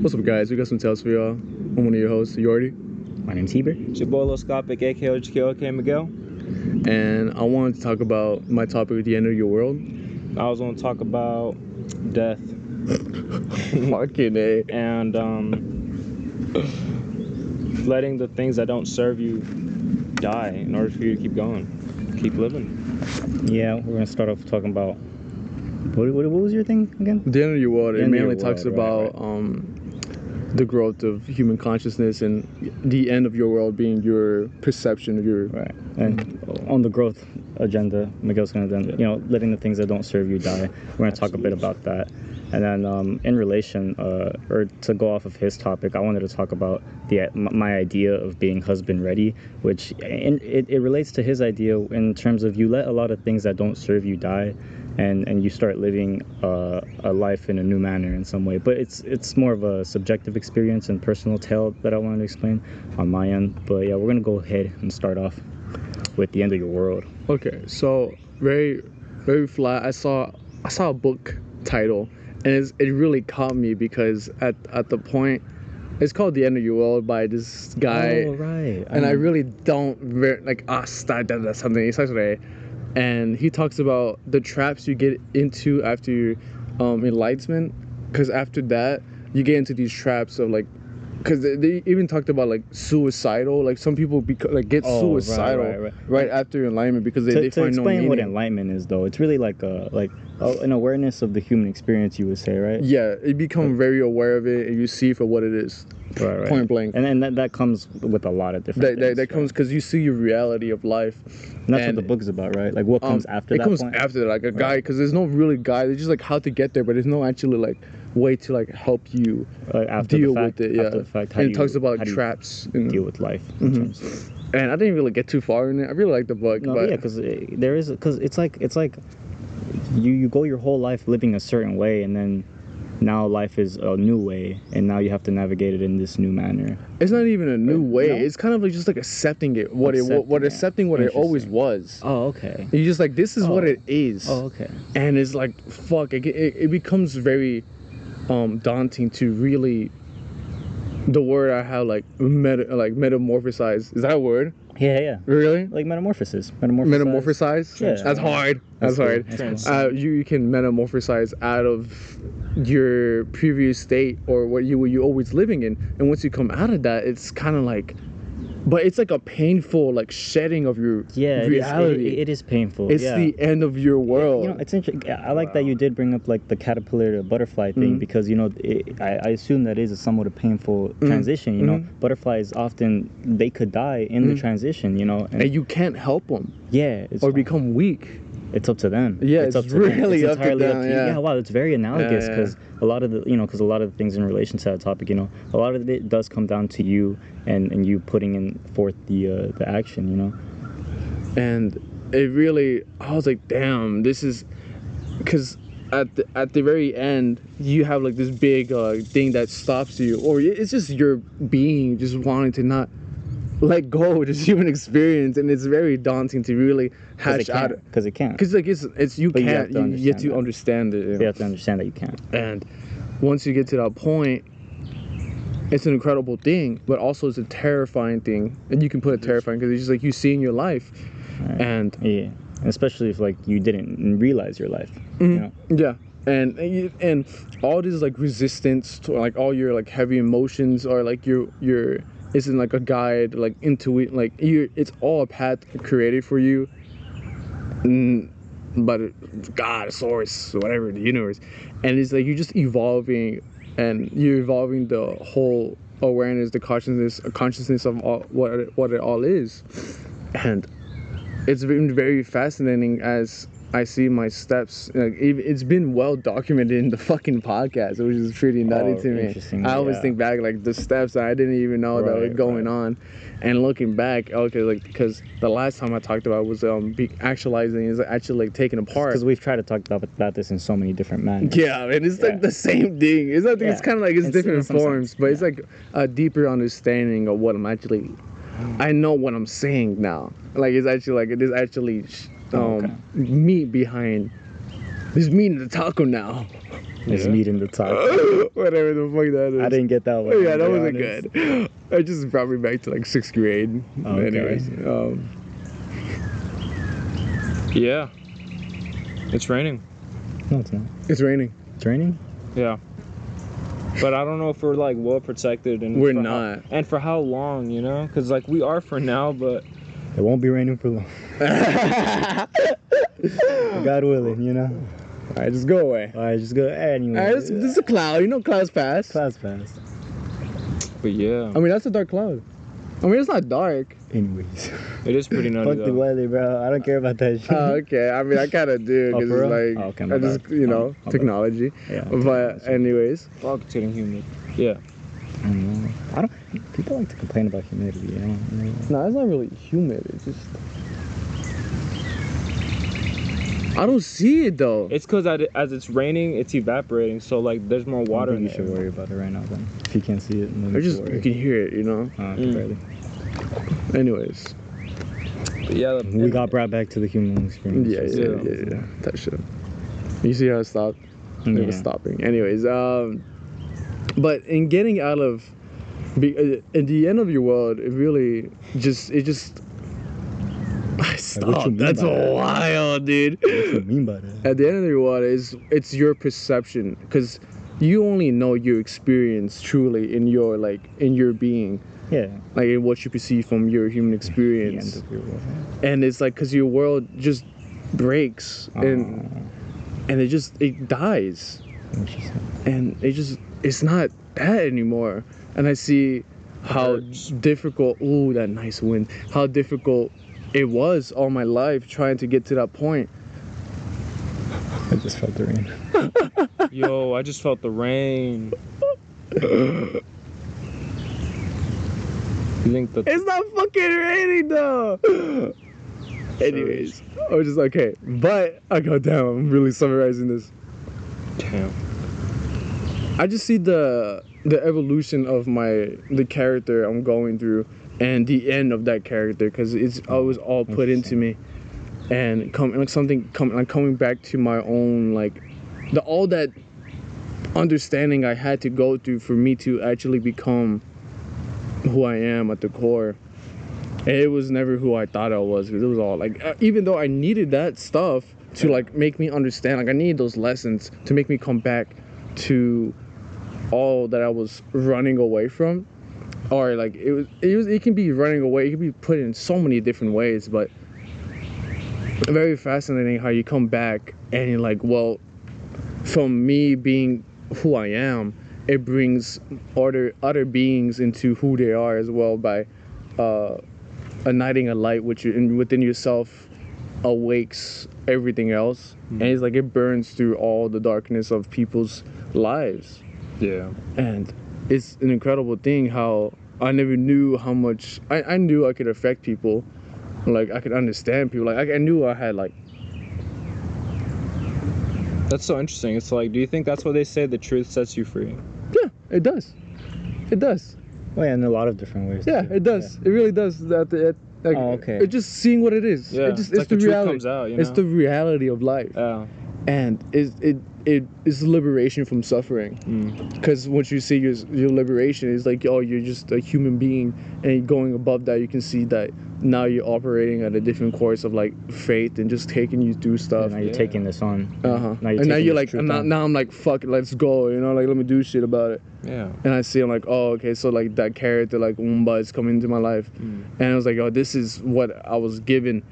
What's up, guys? We got some tales for y'all. I'm one of your hosts, Jhordy, My name's Heber. It's your boy Lil Scopic, aka HKOK Miguel. and I wanted to talk about my topic at the end of your world. I was gonna talk about death Fucking A. and um, letting the things that don't serve you die in order for you to keep going, keep living. Yeah, we're gonna start off talking about what, what, what was your thing again? At the end of your world, it mainly talks world, right, about um, the growth of human consciousness and the end of your world being your perception of your. Right. And on the growth agenda, Miguel's gonna then you know letting the things that don't serve you die. We're gonna talk a bit about that. And then um, in relation, uh, or to go off of his topic, I wanted to talk about the my idea of being husband ready, which in, it, it relates to his idea in terms of you let a lot of things that don't serve you die, and, and you start living uh, a life in a new manner in some way. But it's it's more of a subjective experience and personal tale that I wanted to explain on my end. But yeah, we're gonna go ahead and start off with the end of your world. Okay, so very, very flat. I saw, I saw a book title, and it's, it really caught me because at at the point, it's called "The End of Your World" by this guy. oh right. and I really don't like ah start that that's something it's actually and he talks about the traps you get into after your um enlightenment. Because after that you get into these traps of like because they, they even talked about like suicidal like some people beca- like get Oh, right, suicidal right, right. after enlightenment because they, to, they to find no explain what enlightenment is though it's really like a like a, an awareness of the human experience you would say right? Yeah you become very aware of it and you see for what it is. Right, right. point blank. And then that, that comes with a lot of different that, that, things, that right? comes because you see your reality of life and that's and- what the book's about right? Like what comes Um, after it that comes point. after that, like a guy because there's no really guy It's just like how to get there but there's no actually like way to like help you Like, after deal the fact, with it yeah. after fact and it talks you- about traps and, deal with life in Mhm. terms of- and i didn't really get too far in it. I really like the book no but yeah because there is because it's like it's like you you go your whole life living a certain way and then now life is a new way and now you have to navigate it in this new manner. It's not even a new way. No? it's kind of like just like accepting it what it Accepting what it. accepting what it always was. Oh okay. You're just like this is what Oh. it is. Oh okay. And it's like fuck it, it, it becomes very um daunting to really the word i have like meta like metamorphosize. Is that a word? Yeah yeah. Really? Like metamorphosis. Metamorphosis. Metamorphosize? Yeah. that's hard. That's, That's cool. hard. Cool. uh, you, you can metamorphosize out of your previous state or what you were you always living in. And once you come out of that it's kind of like but it's like a painful like shedding of your yeah it is, it, reality it is painful it's yeah. the end of your world you know it's interesting i like that you did bring up like the caterpillar to butterfly thing Mhm. because you know it, I, I assume that is a somewhat a painful Mm-hmm. transition you know butterflies often they could die in the Mhm. transition you know and, and you can't help them yeah it's or become weak it's up to them Yeah, it's, it's up to them. really it's up to them, you. yeah. yeah wow it's very analogous yeah. because a lot of the you know because a lot of the things in relation to that topic you know a lot of it does come down to you and and you putting in forth the uh, the action you know and it really i was like damn this is because at the, at the very end you have like this big uh, thing that stops you or it's just your being just wanting to not let go of this human experience and it's very daunting to really hash it out. Because it can't. Because like it's it's you But can't have to you, you have to understand it you you have to understand that you can't. And once you get to that point it's an incredible thing but also it's a terrifying thing. And you can put it terrifying because it's just like you see in your life Right. and Yeah, especially if like you didn't realize your life. You Mhm. know, Yeah, and and and all this like resistance to like all your like heavy emotions or like your your isn't like a guide like into it like you it's all a path created for you. Mm, but God, source, whatever the universe, and it's like you're just evolving, and you're evolving the whole awareness, the consciousness, consciousness of all, what what it all is, and it's been very fascinating as I see my steps. Like it- it's been well documented in the fucking podcast, which is pretty nutty Oh, to me. I always yeah. think back like the steps I didn't even know that were Right, going right. on, and looking back, okay, like because the last time I talked about was um be actualizing is actually like taking apart. because we've tried to talk about, about this in so many different manners. Yeah, and it's Yeah. like the same thing. It's not. It's kind of like it's In- different forms, sense, but it's like a deeper understanding of what I'm actually. I know what I'm saying now. Like it's actually like it is actually um Oh, okay. meat behind. There's meat in the taco now. It's Yeah. meat in the top. Whatever the fuck that is. I didn't get that one. Yeah, that wasn't honest. good. It just brought me back to like sixth grade. Oh, okay. Anyways, um, Yeah. It's raining. No, it's not. it's raining. It's raining. Yeah. But I don't know if we're like well protected and We're for how- not. and for how long, you know? Because like we are for now, but It won't be raining for long. God willing, you know. All right, just go away. All right, just go. Anyway, All right, this, this is a cloud. You know, clouds pass. class pass. but yeah, I mean, that's a dark cloud. I mean, it's not dark. Anyways, it is pretty nutty fuck the weather, bro. I don't care about that shit. Oh, okay. I mean, I kind of do Oh, because for it's like Oh, okay, my I just, bad. you Oh, know, my bad. technology. yeah. But anyways, Fuck, it's getting humid. Yeah. I don't know. I don't. People like to complain about humidity. You know. you know? no, it's not really humid. It's just I don't see it though. It's because as it's raining, it's evaporating, so like there's more I water think in you the should worry about it right now. Then, if you can't see it, then I you just should you can hear it, you know. Uh, Mm. barely. Anyways, But yeah, We got brought back to the human experience. yeah, yeah, Yeah. yeah, yeah. That shit. You see how it stopped? It was stopping. Anyways, um, but in getting out of, be, uh, at the end of your world, it really just it just. Stop. That's by that? wild, dude. What do you mean by that? At the end of your world, is it's your perception because you only know your experience truly in your like in your being, Yeah. like in what you perceive from your human The end experience, of your world. and it's like because your world just breaks and Oh, and it just it dies and it just it's not that anymore. And i see how difficult ooh that nice wind. How difficult it was all my life trying to get to that point. I just felt the rain. yo, I just felt the rain. Think that it's not fucking raining though. Anyways i was just okay but i go down. I'm really summarizing this. Damn? I just see the the evolution of my the character I'm going through and the end of that character because it's always all put into me. And come like something come like coming back to my own like the all that understanding I had to go through for me to actually become who I am at the core. And it was never who I thought I was because it was all like uh, even though I needed that stuff to like make me understand like I needed those lessons to make me come back to all that I was running away from. Or like it was it was it can be running away it can be put in so many different ways but very fascinating how you come back and you're like well from me being who I am it brings other other beings into who they are as well by uh igniting a light which you, within yourself awakes everything else. And it's like it burns through all the darkness of people's lives Yeah. and it's an incredible thing how I never knew how much I, I knew I could affect people like I could understand people like I, I knew I had like That's so interesting. It's like, do you think that's what they say? The truth sets you free. yeah it does it does Well, yeah, in a lot of different ways. yeah too. it does it really does that it, like, Oh, okay. it's just seeing what it is Yeah. it just, it's, like the, truth reality comes out. You it's the reality of life Yeah. and it it it is liberation from suffering Mm. because once you see your your liberation is like oh you're just a human being and going above that you can see that now you're operating at a different course of like faith and just taking you through stuff Now you're Yeah. taking this on. uh-huh Now you're and now you're like now, now i'm like fuck it let's go you know like let me do shit about it Yeah. and i see i'm like oh okay so like that character like umba is coming into my life Mm. and i was like oh this is what i was given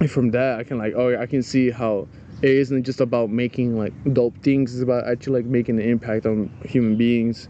and from that i can like oh i can see how it isn't just about making like dope things it's about actually like making an impact on human beings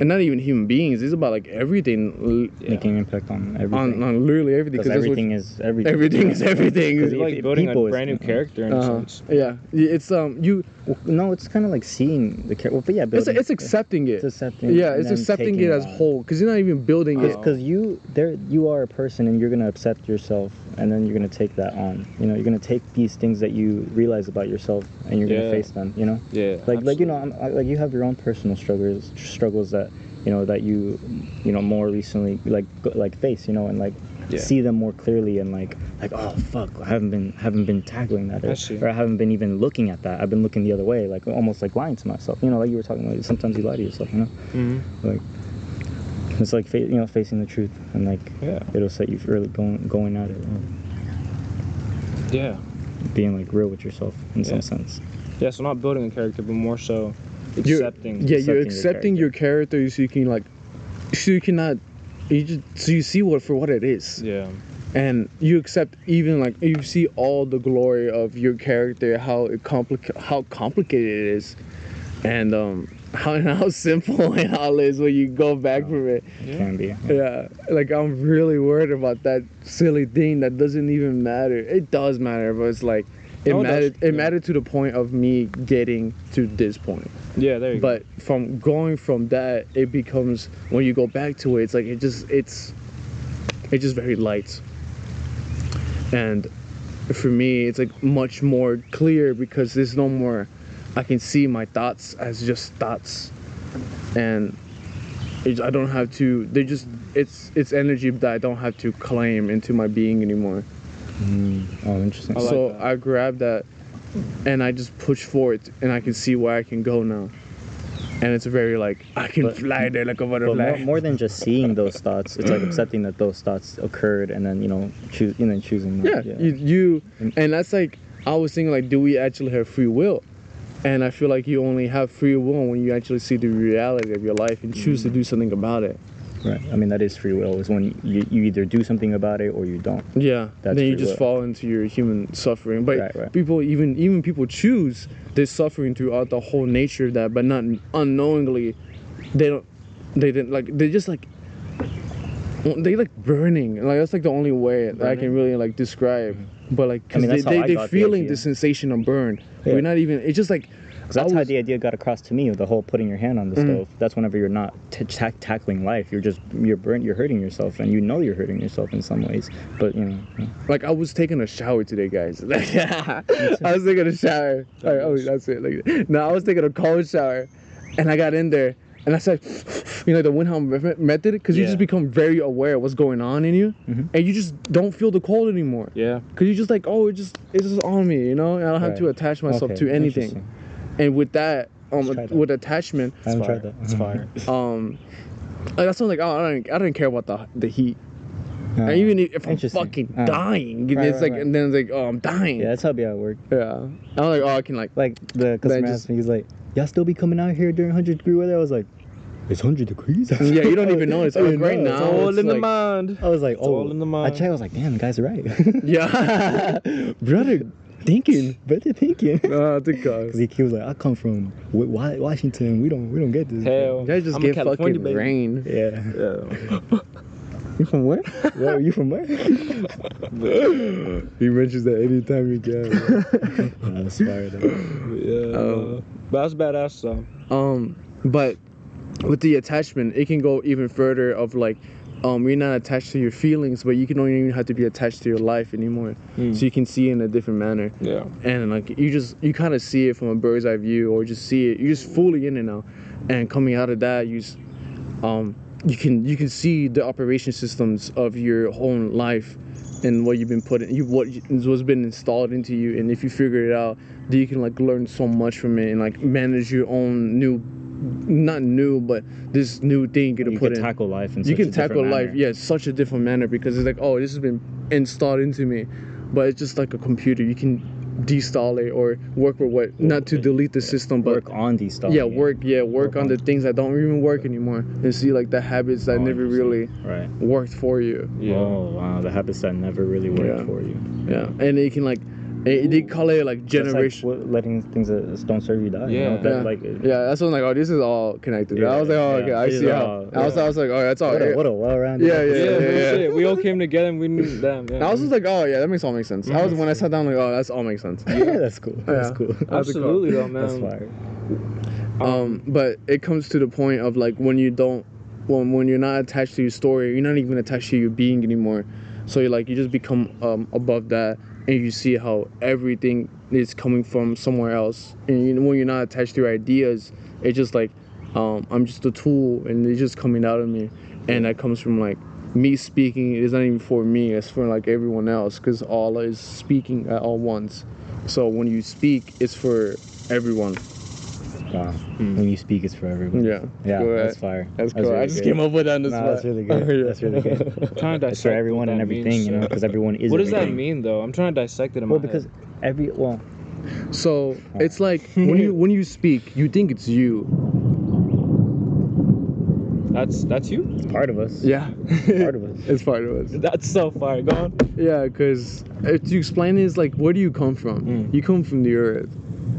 and not even human beings it's about like everything Yeah. Making impact on everything. on, on literally everything Because everything is everything. everything is everything It's like building a brand new character in a uh-huh. sense. yeah it's um you Well, no, it's kind of like seeing the character. Well, but yeah, it's, building, it's accepting it It's accepting. It. Yeah it's accepting it as on. whole because you're not even building it Oh. because you there you are a person and you're gonna accept yourself and then you're gonna take that on you know you're gonna take these things that you realize about yourself and you're Yeah. gonna face them you know Yeah. like like you know I'm, I- like you have your own personal struggles struggles that you know that you you know more recently like like face you know and like Yeah. see them more clearly and like like oh fuck I haven't been haven't been tackling that or, see. or I haven't been even looking at that I've been looking the other way like almost like lying to myself you know like you were talking about sometimes you lie to yourself you know hmm like it's like fa- you know facing the truth and like Yeah. it'll set you really going going at it uh, Yeah. being like real with yourself in Yeah. some sense Yeah. So not building a character, but more so You're- accepting. yeah, you're accepting your accepting your character so you can like, so you cannot, you just so you see what for what it is. Yeah. and you accept even like you see all the glory of your character how it complica- how complicated it is and um how, how simple it all is when you go back from it. It can be. Yeah. Like i'm really worried about that silly thing that doesn't even matter. It does matter but it's like it does, mattered it yeah. mattered to the point of me getting to this point Yeah. There you go. but from going from that it becomes when you go back to it it's like it just it's it's just very light and for me it's like much more clear because there's no more i can see my thoughts as just thoughts and it, i don't have to they just it's it's energy that i don't have to claim into my being anymore Mm. oh interesting I like so that. I grab that and I just push forward and I can see where I can go now. And it's very like I can But- fly there like a But butterfly. more, more than just seeing those thoughts, it's like accepting that those thoughts occurred and then you know choose you know choosing. yeah, that, You, you and that's like I was thinking like do we actually have free will? And I feel like you only have free will when you actually see the reality of your life and choose Mm. to do something about it. Right. I mean that is free will. Is when you, you either do something about it or you don't. Yeah, That's then you just will. fall into your human suffering. But Right, right. people even even people choose this suffering throughout the whole nature of that, but not unknowingly. They don't. They didn't like. They just like. They like burning. Like that's like the only way that I can really like describe. Mm-hmm. But like, I cause mean, they they I they got the feeling the sensation of burn. Yeah. We're not even. It's just like. Because that's I how the idea got across to me. With the whole putting your hand on the Mm. stove. That's whenever you're not t- tack tackling life. You're just you're burnt. You're hurting yourself, and you know you're hurting yourself in some ways. But you know. yeah. Like I was taking a shower today, guys. I was taking a shower. Like, oh, that's it. Like, no, I was taking a cold shower, and I got in there, and I said, you know, the Wim Hof method- because you just become very aware of what's going on in you, Mhm. and you just don't feel the cold anymore. Yeah. Cause you're just like, oh, it just it's just on me, you know. And I don't have to attach myself Okay, to anything. Interesting. And with that, um, that. with attachment, I haven't tried fire. that. It's fire. um, like that's something like, oh, I don't, I don't care about the the heat. Uh, and even if I'm interesting. fucking Uh, dying, right, it's right, like, right. and then it's like, oh, I'm dying. Yeah, that's how be at work. Yeah. I'm like, oh, I can like. Like the customer just- asked me, he's like, "Y'all still be coming out here during 100 degree weather?" I was like, "It's 100 degrees." Yeah, you don't even know. It's I like didn't right know. now. It's all it's in the mind. I was like, It's "Oh." all in the I mind. checked. I was like, "Damn, the guy's right." Yeah, brother, thinking. Better thinking. Uh, the guy. Cause he, he was like, "I come from Wa- Wa- Washington. We don't we don't get this." Hell. Guys just I'm get fucking baby. rain. Yeah. Yeah. You from where? Where are you from? Where? he mentions that anytime he can. Nah, though. yeah. Oh. But that's badass though. um, but with the attachment, it can go even further. Of like, um, you're not attached to your feelings, but you can don't even have to be attached to your life anymore. Mm. So you can see it in a different manner. Yeah. and like you just you kind of see it from a bird's eye view or just see it you're just fully in it now and coming out of that you just, um you can you can see the operation systems of your own life and what you've been putting you what what's been installed into you and if you figure it out then you can like learn so much from it and like manage your own new not new but this new thing you're You put can in tackle life in you can tackle life yeah such a different manner because it's like oh this has been installed into me but it's just like a computer you can deinstall it or work with what not to delete the system but Work on these stuff. yeah work yeah work, Work on on the things that don't even work anymore and see like the habits that Oh, never really Right. worked for you Yeah. Oh wow, the habits that never really worked Yeah. for you. yeah and it can like it, they call it like That's like generation letting things that don't serve you die. you Yeah. know? That, yeah. like yeah that's what I'm like oh this is all connected Yeah, I was like oh Yeah, okay I yeah. see Yeah. how I was Yeah. I was like oh that's all What a, what a well-rounded. Yeah, yeah, Yeah, episode. yeah. We all came together and we knew damn. Yeah. I was just like oh yeah that makes all make sense I was when I sat down like oh that's all makes sense that's cool. That's Yeah. cool. That's cool- Absolutely though, man. That's fire. um but it comes to the point of like when you don't when when you're not attached to your story you're not even attached to your being anymore so you're like you just become um above that and you see how everything is coming from somewhere else. And you, when you're not attached to your ideas it's just like um i'm just a tool and it's just coming out of me. And that comes from like me speaking. It's not even for me it's for like everyone else because allah is speaking at all once. So when you speak it's for everyone Wow. When you speak, it's for everyone. yeah Yeah, Go that's fire. that's cool really i just good. came up with that on the Nah, spot that's really good. Yeah. That's really good. trying to It's for everyone and everything, means, you know, because everyone is. What does that mean though? I'm trying to dissect it in Well, my because head. every well, so it's like when you when you speak you think it's you that's that's you. it's part of us. yeah Part of us. it's part of us That's so fire. Go on. Yeah, because to explain is like, where do you come from? Mm. You come from the earth.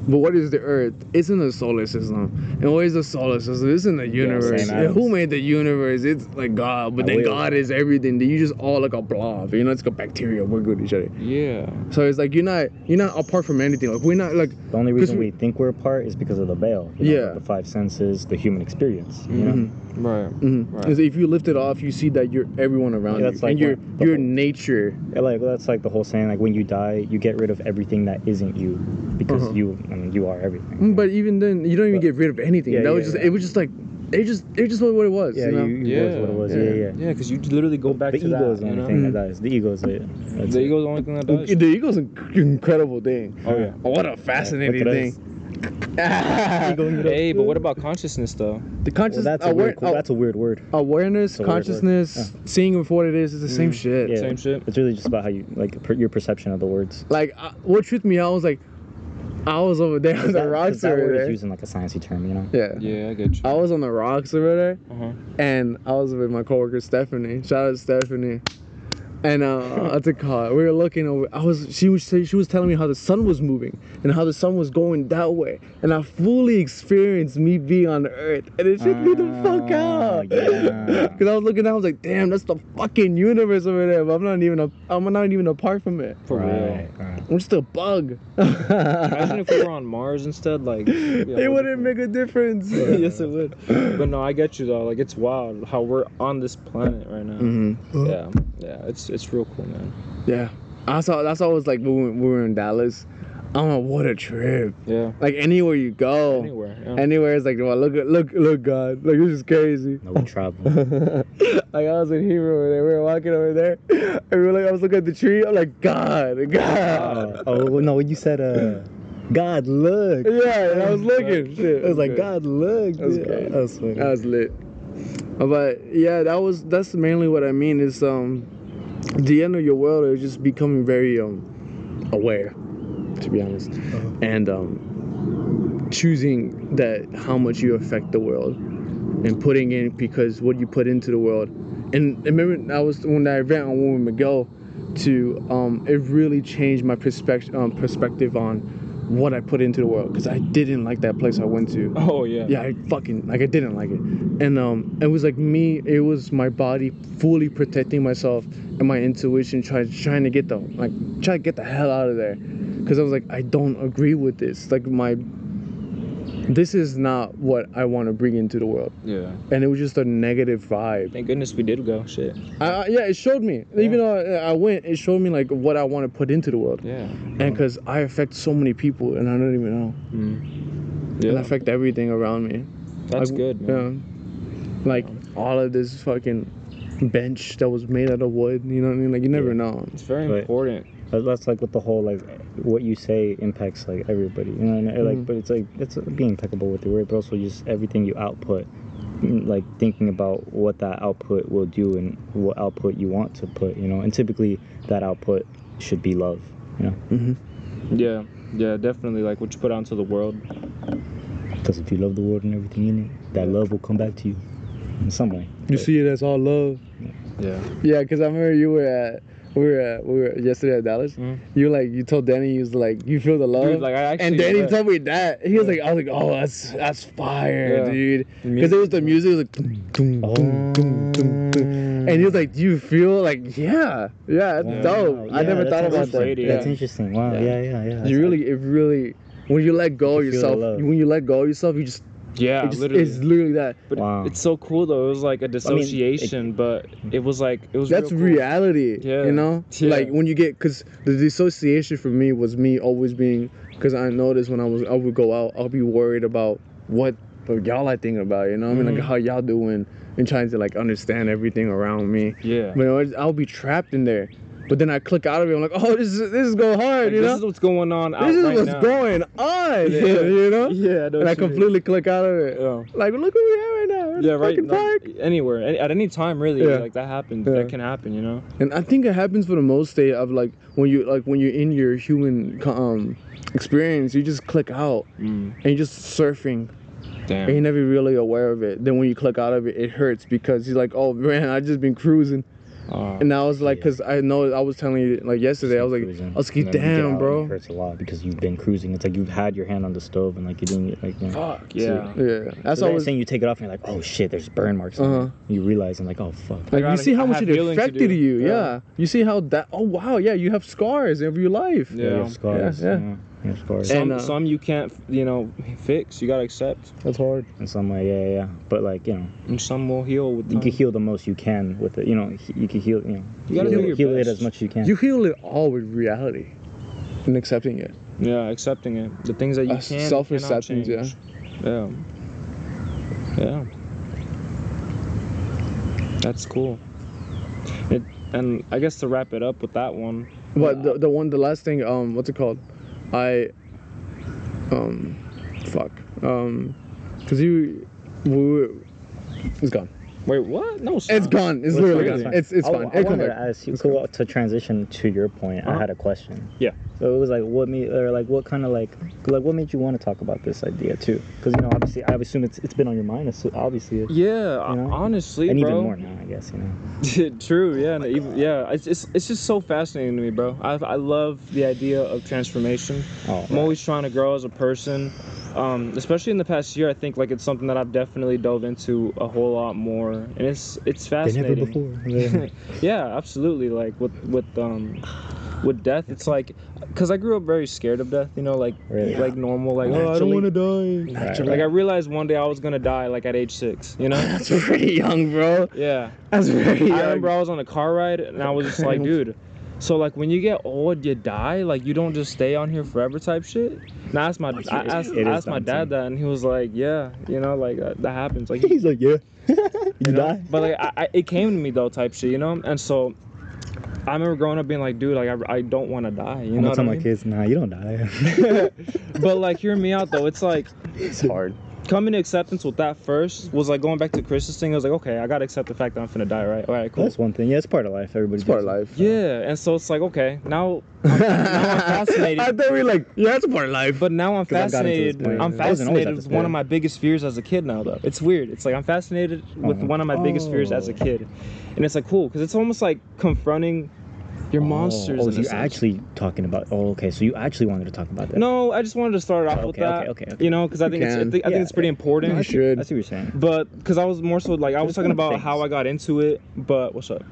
But what is the earth? It's in the solar system. And what is the solar system? It's in the universe. same Yeah, who made the universe? It's like God. But A then whale. God is everything. Then you just all like a blob. You know, it's like a bacteria. We're good at each other. Yeah. So it's like you're not you're not apart from anything. Like we're not like The only reason we- we think we're apart is because of the veil. you know, Yeah. The five senses, the human experience. You know. Mhm. Right. mhm. Right. Is if you lift it off, you see that you're everyone around Yeah, you. that's like and your your whole- nature. Yeah, like that's like the whole saying. Like when you die, you get rid of everything that isn't you, because Uh-huh. you, I mean, you are everything. Mm, But even then, you don't even But- get rid of anything. Yeah, that was just yeah. it was just like it just it just was what it was. yeah, you know? you, you Yeah, was what it was. Yeah, yeah. yeah. Yeah, because you literally go back the to ego that. is the only know? thing Mhm. that dies. The ego is it. That's The it. ego's the only thing that does. The ego's an incredible thing. Oh yeah. What a fascinating look at thing. Hey, but what about consciousness though? the Well, that's, a aware- weird. aw- That's a weird word. awareness, a weird word. consciousness, seeing it for what it is is the same Mm. shit. Yeah. Same shit. It's really just about how you like per, your perception of the words. Like uh, what tripped me out was like I was over there on the that, 'cause rocks that over word is there. used in like a sciencey term, you know. Yeah. Yeah, I get you. I was on the rocks over there Uh huh. and I was with my coworker Stephanie. Shout out to Stephanie. And uh, what's it called? We were looking over. I was. She was. She was telling me how the sun was moving and how the sun was going that way. And I fully experienced me being on earth, and it shook me the fuck Ah, out. yeah. Cause I was looking, at I was like, damn, that's the fucking universe over there. But I'm not even. A, I'm not even apart from it. For right, real. right. I'm just a bug. Imagine if we were on Mars instead. Like, yeah, it wouldn't make a difference. yes, it would. But no, I get you though. Like, it's wild how we're on this planet right now. hmm Yeah, yeah. It's it's real cool, man. Yeah. I saw. That's always like when we, we were in Dallas. I'm what a trip. Yeah. Like anywhere you go. Anywhere. Yeah. Anywhere it's like, well, look at look look God, like this is crazy. No, we travel. like I was in Hebrew over there, we were walking over there, and we were like, I was looking at the tree, I'm like, God, God. oh, oh no, when you said uh, God look. Yeah, I was looking. Shit, It was like. God look. That was Yeah. That was funny. That was lit. But yeah, that was that's mainly what I mean is um, the end of your world is just becoming very um, aware, to be honest, and um, choosing that how much you affect the world, and putting in because what you put into the world, and remember I was when that event on Woman Miguel, to um, it really changed my perspective um, perspective on what I put into the world because I didn't like that place I went to. Oh yeah. yeah i fucking like i didn't like it. And um it was like me it was my body fully protecting myself and my intuition trying trying to get the like try to get the hell out of there. Because i was like i don't agree with this. Like my this is not what i want to bring into the world Yeah. and it was just a negative vibe Thank goodness we did go. Shit. I, I- yeah it showed me even though I, I went it showed me like what i want to put into the world Yeah. and because i affect so many people and i don't even know Mm. and i Yeah. affect everything around me That's Like, good, man. Yeah. Like all of this fucking bench that was made out of wood, you know what I mean? Like you never Yeah. know. It's very Right. important. That- That's like with the whole like what you say impacts like everybody, you know. And, uh, Like, Mhm. but it's like it's being impeccable with the word, but also just everything you output, mm, like thinking about what that output will do and what output you want to put, you know. And typically that output should be love, you know. Mm-hmm. Yeah. Yeah, definitely. Like what you put out into the world. Because if you love the world and everything in it, that love will come back to you in some way. You see it as all love. Yeah. Yeah, because I remember you were at we were at we were yesterday at Dallas. Mhm. You like you told Danny you was like you feel the love. Dude, like I actually. and Danny yeah. told me that. He was Yeah. like, I was like, oh, that's that's fire, Yeah. dude. Because it was the music- music, it was like, dum, dum, dum, dum, dum, dum. and he was like, do you feel like, yeah, yeah, that's Wow. dope. I never thought about that. Lady, That's interesting. Wow. Yeah. Yeah, yeah, yeah. You really, it really, when you let go of You feel yourself, when you let go of yourself, you just, Yeah, it just literally. it's literally that. But Wow. it's so cool though. It was like a it- dissociation, but it was like it was. That's real cool. reality. Yeah. You know, Yeah. like when you get, cause the dissociation for me was me always being, cause I noticed when I was, I would go out, I'll be worried about what of y'all I think about. You know, what I mean, like Mhm. how y'all doing and trying to like understand everything around me. Yeah. But you know, I'll be trapped in there. But then I click out of it. I'm like, oh, this is this is going hard. Like, you this know, This is what's going on out this is right what's now. going on. Yeah. You know. Yeah, I know And I mean. completely click out of it. Yeah. Like, look where we at right now. We're Yeah, right. no, park. anywhere, any, at any time, really. Yeah. Like that happens. Yeah. That can happen, you know. And I think it happens for the most state of like when you like when you're in your human um experience, you just click out Mm. and you're just surfing Damn. and you're never really aware of it. Then when you click out of it, it hurts because you're like, oh man, I just been cruising. Uh, And I was like, Yeah. cause I know I was telling you like yesterday, I was like, Cruising. I was like, And then you get damn, out, bro. It hurts a lot because you've been cruising. It's like you've had your hand on the stove and like you're doing it like. You know, fuck yeah. Yeah, that's so then always saying you take it off and you're like, oh shit, there's burn marks. Uh-huh. You realize and like, oh fuck. like you see how much it affected you. Yeah. Yeah. you see how that. Oh wow, yeah, you have scars of your life. Yeah, you have scars. Yeah, Yeah, yeah. You have scars. Some, And, uh, some you can't, you know, fix. You gotta accept. That's hard. in some way, yeah, yeah, yeah. But like you know, And some will heal with you can heal the most you can with it. You know, you can heal. You know, You gotta heal, do your heal it as much as you can. You heal it all with reality and accepting it. Yeah, accepting it. The things that you Uh, can self-acceptance, cannot change. Yeah. Yeah. That's cool. It, and I guess to wrap it up with that one. But the, the one, the last thing, um, what's it called? I, um, fuck, um, cause you, we, were- it's gone. Wait, what? No, It's gone. It's What's literally crazy? gone. It's it's I, fine. I It come wanted to ask you cool, to transition to your point. I Uh-huh. had a question. Yeah. So it was like, what made, or like, what kind of like, like, what made you want to talk about this idea too? Because you know, obviously, I assume it's it's been on your mind. So obviously, it, Yeah, You know? honestly, and bro. even more now, I guess. You know. True, yeah, and even, yeah. It's, it's it's just so fascinating to me, bro. I I love the idea of transformation. Oh, I'm always trying to grow as a person, um, especially in the past year. I think like it's something that I've definitely dove into a whole lot more, and it's it's Than ever fascinating. before. yeah, absolutely. Like with with um with death, it's like because I grew up very scared of death. You know, like Really? like normal, like oh I don't want to die. Naturally. Like I realized one day I was gonna die like at age six. You know. That's pretty young, bro. Yeah. That's very young. I remember I was on a car ride and I was just like, dude. So like when you get old, you die. Like you don't just stay on here forever, type shit. And I asked my I asked, I asked my dad that, and he was like, yeah, you know, like that, that happens. Like, He's like, yeah. you, you know? die. But like I, I, it came to me though, type shit, you know. And so I remember growing up being like, dude, like I, I don't want to die. You I'm know what tell I my mean? kids, nah, you don't die. but like, hear me out though. It's like It's hard. Coming to acceptance with that first was like going back to Chris's thing. I was like, okay, I gotta accept the fact that I'm finna die, right? All right, cool. That's one thing. Yeah, it's part of life. Everybody's part of does it. life. Yeah, and so it's like, okay, now I'm, now I'm fascinated. I thought we were like, yeah, it's a part of life. But now I'm 'Cause I've gotten to this fascinated. I'm I wasn't always fascinated at with one of my biggest fears as a kid now, though. It's weird. It's like I'm fascinated with Uh-huh. one of my biggest fears as a Oh. kid, and it's like cool because it's almost like confronting your monsters. Oh, so a you sense. actually talking about? Oh, okay. So you actually wanted to talk about that? No, I just wanted to start off with Okay, that. okay, okay, okay. You know, because I think it's I think, I think Yeah, it's pretty yeah. important. You should. I see what you're saying. But because I was more so like I was Just talking one of the about how. I got into it. But what's up?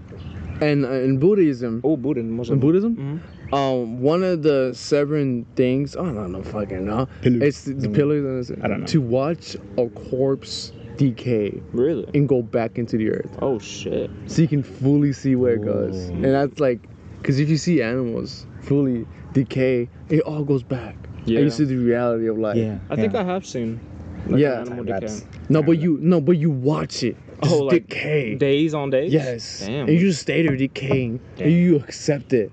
and uh, in Buddhism, Oh, Buddha, Muslim. in Buddhism, Mhm. um, one of the seven things, oh, I don't know, fucking know. Pillars. It's the, the pillars. and it's- I don't know. To watch a corpse decay Really? and go back into the earth, Oh shit. so you can fully see where it goes. Ooh. And that's like, because if you see animals fully decay, it all goes back. Yeah. And you see the reality of life. Yeah. I think yeah. I have seen. Like Yeah. animal That's- decay. No, but you no, but you watch it. Oh, just Oh, like decay. Days on days. Yes. Damn. And you just stay there decaying. Damn. And you accept it.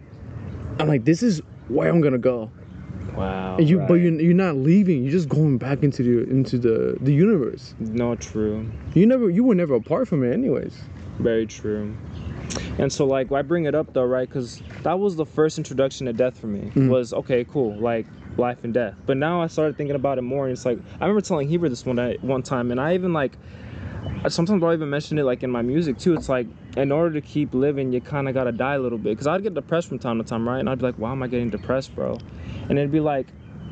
I'm like, this is where I'm gonna go. Wow. And you but right. you you're not leaving. You're just going back into the into the the universe. No, true. You never you were never apart from it anyways. Very true. And so, like, why bring it up though, right? Because that was the first introduction to death for me. Mhm. Was okay, cool, like life and death. But now I started thinking about it more, and it's like I remember telling Heber this one day, one time, and I even like sometimes I'll even mention it like in my music too. It's like in order to keep living, you kind of gotta die a little bit. Because I'd get depressed from time to time, right? And I'd be like, why am I getting depressed, bro? And it'd be like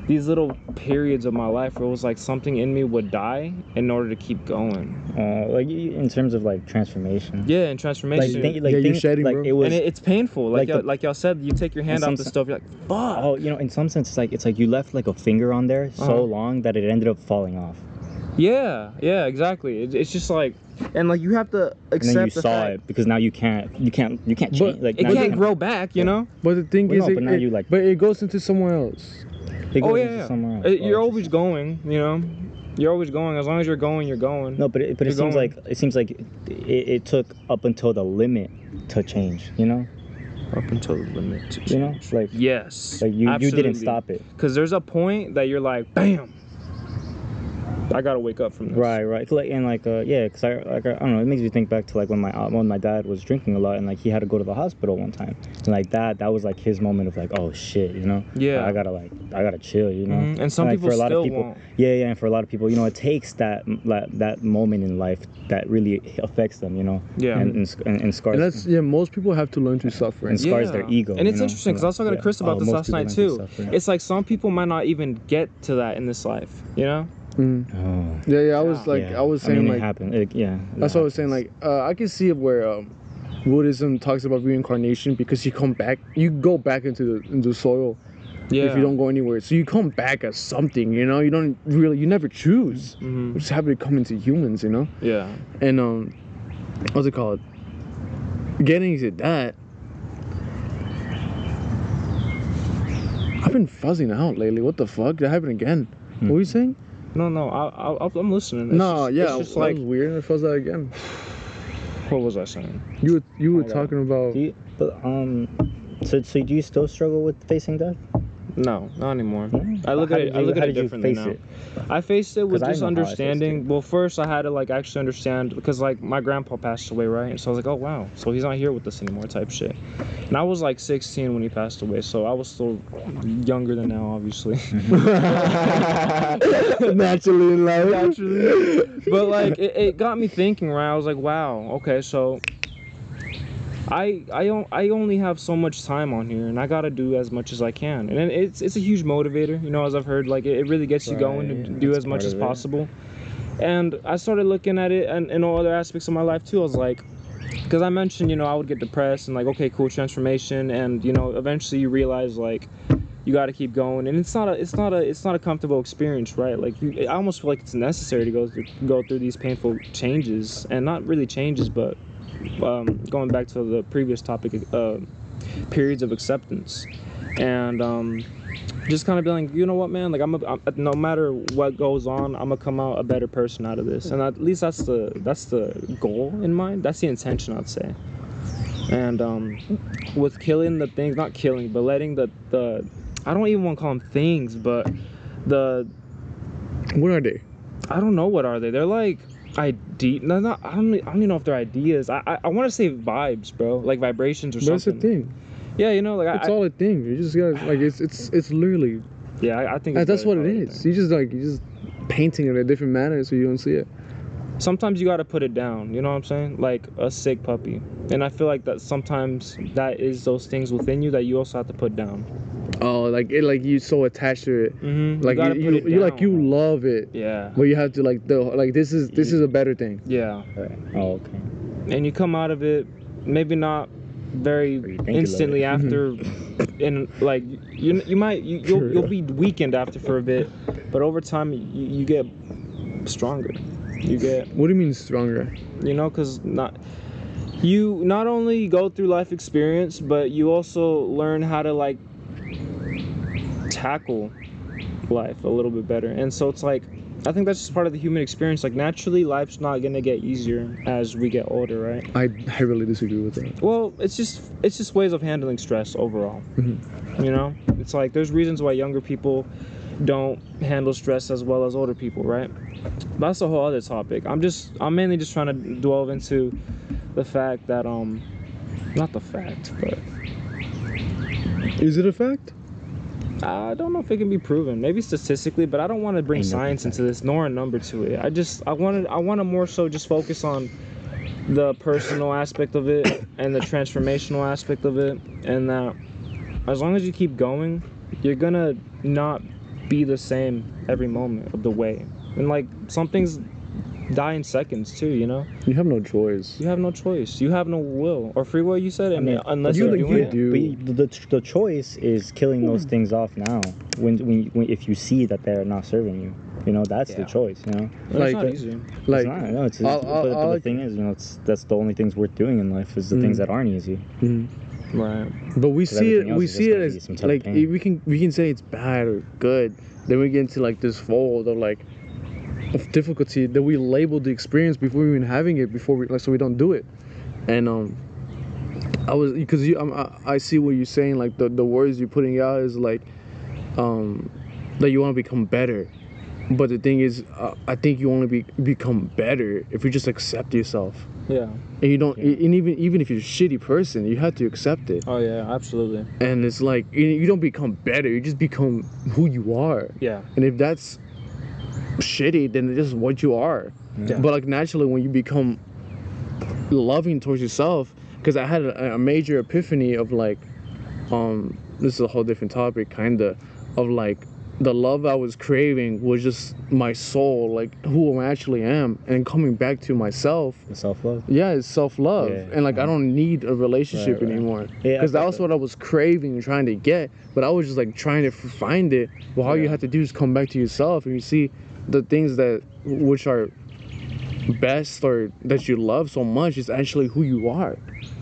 these little periods of my life where it was like something in me would die in order to keep going. Uh, like in terms of like transformation. Yeah, and Like, transformation. think, like Yeah, you're shedding, like bro. it was. and it, it's painful. Like like y'all, the- like y'all said, you take your hand off the stove. You're like, fuck. Oh, you know, in some sense, it's like it's like you left like a finger on there so Uh-huh. long that it ended up falling off, Yeah, yeah, exactly. It, it's just like, and like you have to and accept then you the saw fact it because now you can't, you can't, you can't But change. Like it now you can't grow back. You know. But the thing Well, is, no, it, but now it- you, like- but it goes into somewhere else. It Oh yeah, somewhere else. Uh, Oh, You're always going. You know. You're always going. As long as you're going, you're going. No, but it, but it seems going. like it seems like it, it took up until the limit to change. You know, Up until the limit. To you know, change. like Yes. like you, you didn't stop it. Because there's a point that you're like, bam. I gotta wake up from this. Right, right. Like and like uh yeah, cause I like I, I don't know. It makes me think back to like when my uh, when my dad was drinking a lot and like he had to go to the hospital one time and like that that was like his moment of like oh shit you know Yeah. I gotta like I gotta chill you know Mhm, and some like, people for a lot still of people won't. yeah yeah and for a lot of people you know it takes that that, that moment in life that really affects them you know Yeah. and and, and, and scars And that's yeah. Most people have to learn to suffer. And scars their ego, And it's you know? interesting because I was talking to Chris about Oh, this last night too. do stuff, yeah. It's like some people might not even get to that in this life, you know? Mm. oh, Yeah, yeah. I was like, yeah. I was saying mean, like, it happened It- yeah that's what I was saying. Like, uh, I can see it where um, Buddhism talks about reincarnation because you come back, you go back into the into the soil Yeah. if you don't go anywhere. So you come back as something, you know. You don't really, you never choose. Mhm. You just happen to come into humans, you know. Yeah. And um, what's it called? Getting to that. I've been fuzzing out lately. What the fuck? That happened again. What were you saying? No, no, I, I, I'm listening. It's no, just, yeah, It's just that like, was weird. I fuzzed out again. what was I saying? You were you were talking about. do you, but um so so do you still struggle with facing death No, not anymore. I look How at it. I look at it differently now. it? I faced it with just know how I faced understanding. Well, first I had to like actually understand because like my grandpa passed away, right? And so I was like, oh wow, so he's not here with us anymore, type shit. And I was like 16 when he passed away, so I was still younger than now, obviously. Naturally in life. Naturally. but like it, it got me thinking, right? I was like, wow, okay, so I I don't I only have so much time on here, and I gotta do as much as I can, and it's it's a huge motivator, you know, as I've heard, like it, it really gets you going to do that's as much as possible. And I started looking at it and in all other aspects of my life too. I was like, because I mentioned, you know, I would get depressed and like, okay, cool transformation, and you know, eventually you realize like you got to keep going. And it's not a it's not a it's not a comfortable experience right? Like you i almost feel like it's necessary to go through go through these painful changes. And not really changes but um, going back to the previous topic uh, periods of acceptance. And um, just kind of being like you know what man? Like i'm, a, I'm no matter what goes on i'm gonna come out a better person out of this. And at least that's the that's the goal in mind. That's the intention i'd say. And um, with killing the things not killing but letting the the i don't even want to call them things but the What are they? I don't know what are they. They're like idea. No, not. I don't. I don't even know if they're ideas. I I, I want to say vibes, bro. Like vibrations or That's the something. thing. Yeah, you know, like It's I, all a thing. You just gotta like it's it's it's literally yeah, I, I think it's that's what it is. You just like you just painting it in a different manner so you don't see it. Sometimes you gotta put it down. You know what I'm saying? Like a sick puppy. And I feel like that sometimes that is those things within you that you also have to put down. Oh, like it like you so attached to it. Mm-hmm. Like you, you, you like you love it. Yeah. But you have to like the like this is this is a better thing. Yeah. Right. Oh, okay. and you come out of it maybe not very Or you think you love instantly after and like you you might you, you'll, you'll be weakened after for a bit but over time you, you get stronger you get What do you mean stronger? you know because not you not only go through life experience but you also learn how to like tackle life a little bit better and so it's like i think that's just part of the human experience like naturally life's not gonna get easier as we get older right I I really disagree with that. well, it's just it's just ways of handling stress overall. Mhm. You know, it's like there's reasons why younger people don't handle stress as well as older people, right? That's a whole other topic. I'm just I'm mainly just trying to delve into the fact that um not the fact, but Is it a fact? I don't know if it can be proven. Maybe statistically, but I don't want to bring Ain't science into this nor a number to it. I just I wanted I want to more so just focus on the personal aspect of it and the transformational aspect of it, and that as long as you keep going, you're gonna not be the same every moment of the way. And like some things die in seconds too, you know. You have no choice. You have no choice. You have no will or free will. You said, and mean, unless you- you're you doing it. do. But you, the, the choice is killing those things off now. When, when, when if you see that they're not serving you, you know that's Yeah. the choice. You know, It's Like- not easy. Like it's not. No, it's, it's, I'll- I'll- but, but I'll- the thing is, you know, it's that's the only things worth doing in life is the things Mm. that aren't easy. mhm. Right. But we see it. We see it as some type of like we can we can say it's bad or good. Then we get into like this fold of like of difficulty that we label the experience before even having it before we like so we don't do it and um i was because you um, I, I see what you're saying like the, the words you're putting out is like um that you want to become better but the thing is uh, i think you only be, become better if you just accept yourself Yeah. and you don't Yeah. and even even if you're a shitty person you have to accept it Oh yeah, absolutely. and it's like you don't become better you just become who you are Yeah. and if that's shitty then it's just what you are Yeah. but like naturally when you become loving towards yourself because i had a, a major epiphany of like um this is a whole different topic kinda of like the love i was craving was just my soul like who i actually am and coming back to myself Self love. yeah it's self-love Yeah, and like i don't need a relationship Right, right. anymore Yeah, because that was that. what i was craving and trying to get but i was just like trying to find it well all you have to do is come back to yourself and you see the things that which are best or that you love so much is actually who you are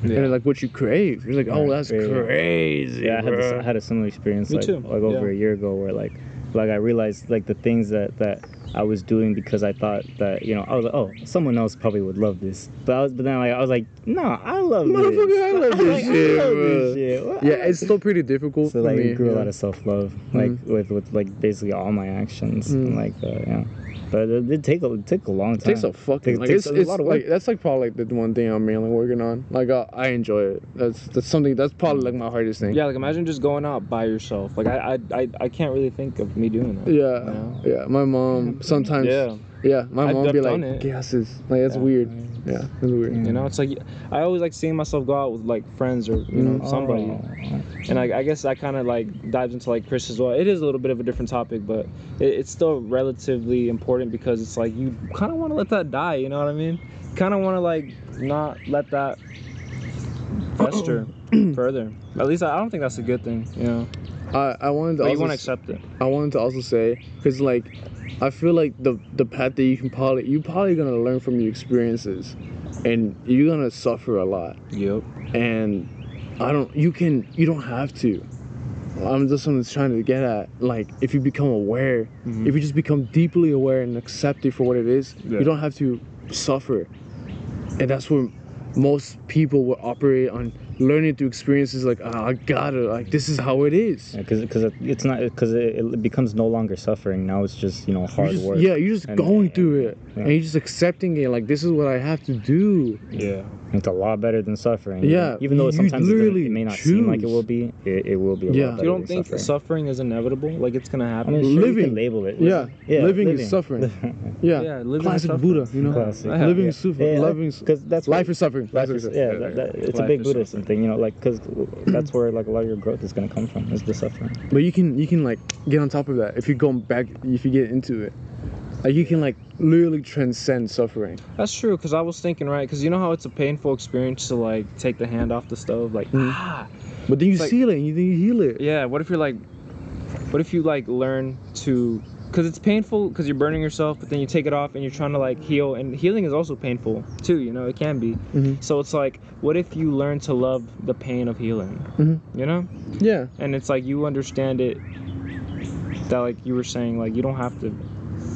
Yeah. and like what you crave you're like oh that's yeah, yeah. crazy Yeah, I had, this. I had a similar experience Me like, too, like over yeah. a year ago where like like I realized like the things that that I was doing because I thought that you know I was like oh someone else probably would love this. But I was but then like I was like no I love this. I love this Like, shit, I love this shit. Yeah it's still pretty difficult so for like me it grew a lot of self love like with with like basically all my actions and Mm. like uh, yeah but it did take a it took a long It time takes a fucking Takes- like takes it's, a it's lot of like work. that's like probably like the one thing I'm mainly working on. Like I, I enjoy it. That's that's something that's probably like my hardest thing. Yeah, like imagine just going out by yourself. Like I, I, I, I can't really think of me doing that. Yeah, you know? yeah. My mom sometimes. Yeah. Yeah, my I've- mom be like, gases. Like that's Yeah. weird. Yeah, that's weird. You know, it's like I always like seeing myself go out with like friends or you know Mm. somebody, Oh. and I, I guess that kind of like dives into like Chris as well. It is a little bit of a different topic, but it, it's still relatively important because it's like you kind of want to let that die. You know what I mean? Kind of want to like not let that fester further. At least I, I don't think that's a good thing. You know, I I wanted to but you also want to accept it. I wanted to also say because like I feel like the the path that you can probably you're probably gonna learn from your experiences, and you're gonna suffer a lot. Yep. and I don't. You can. You don't have to. I'm just something that's trying to get at. Like, if you become aware, Mhm. if you just become deeply aware and accept it for what it is, Yeah. you don't have to suffer. And that's where most people will operate on learning through experiences. Like, ah, I gotta. Like, this is how it is. because because it's not because it, it becomes no longer suffering now it's just you know hard just- work yeah, you're just And- going through it, yeah. and you're just accepting it. Like, this is what I have to do. Yeah. It's a lot better than suffering. Yeah, Even though you sometimes it, literally it may not seem like it will be, it, it will be a Yeah. lot You don't think suffering. suffering is inevitable? Like it's gonna I happen? mean, sure, you Living. can label it. Yeah, living is suffering. Yeah, Yeah, living is classic suffering. Buddha. You know, Classic. Yeah. living Yeah. is suffering. Yeah, Loving. because that's Life is suffering. Life Life is, is yeah, that, that, it's a big is Buddhist suffering. thing, you know, like because that's where like a lot of your growth is gonna come from is the suffering. But you can you can like get on top of that if you go back if you get into it. Like you can like literally transcend suffering. That's true, because I was thinking, right? Because you know how it's a painful experience to like take the hand off the stove, like Mhm. ah. But then you It's like- seal it and you then you heal it. Yeah. What if you're like, what if you like learn to, because it's painful because you're burning yourself, but then you take it off and you're trying to like heal, and healing is also painful too. You know, it can be. Mhm. So it's like, what if you learn to love the pain of healing? Mhm. You know, Yeah. and it's like you understand it. That like you were saying, like you don't have to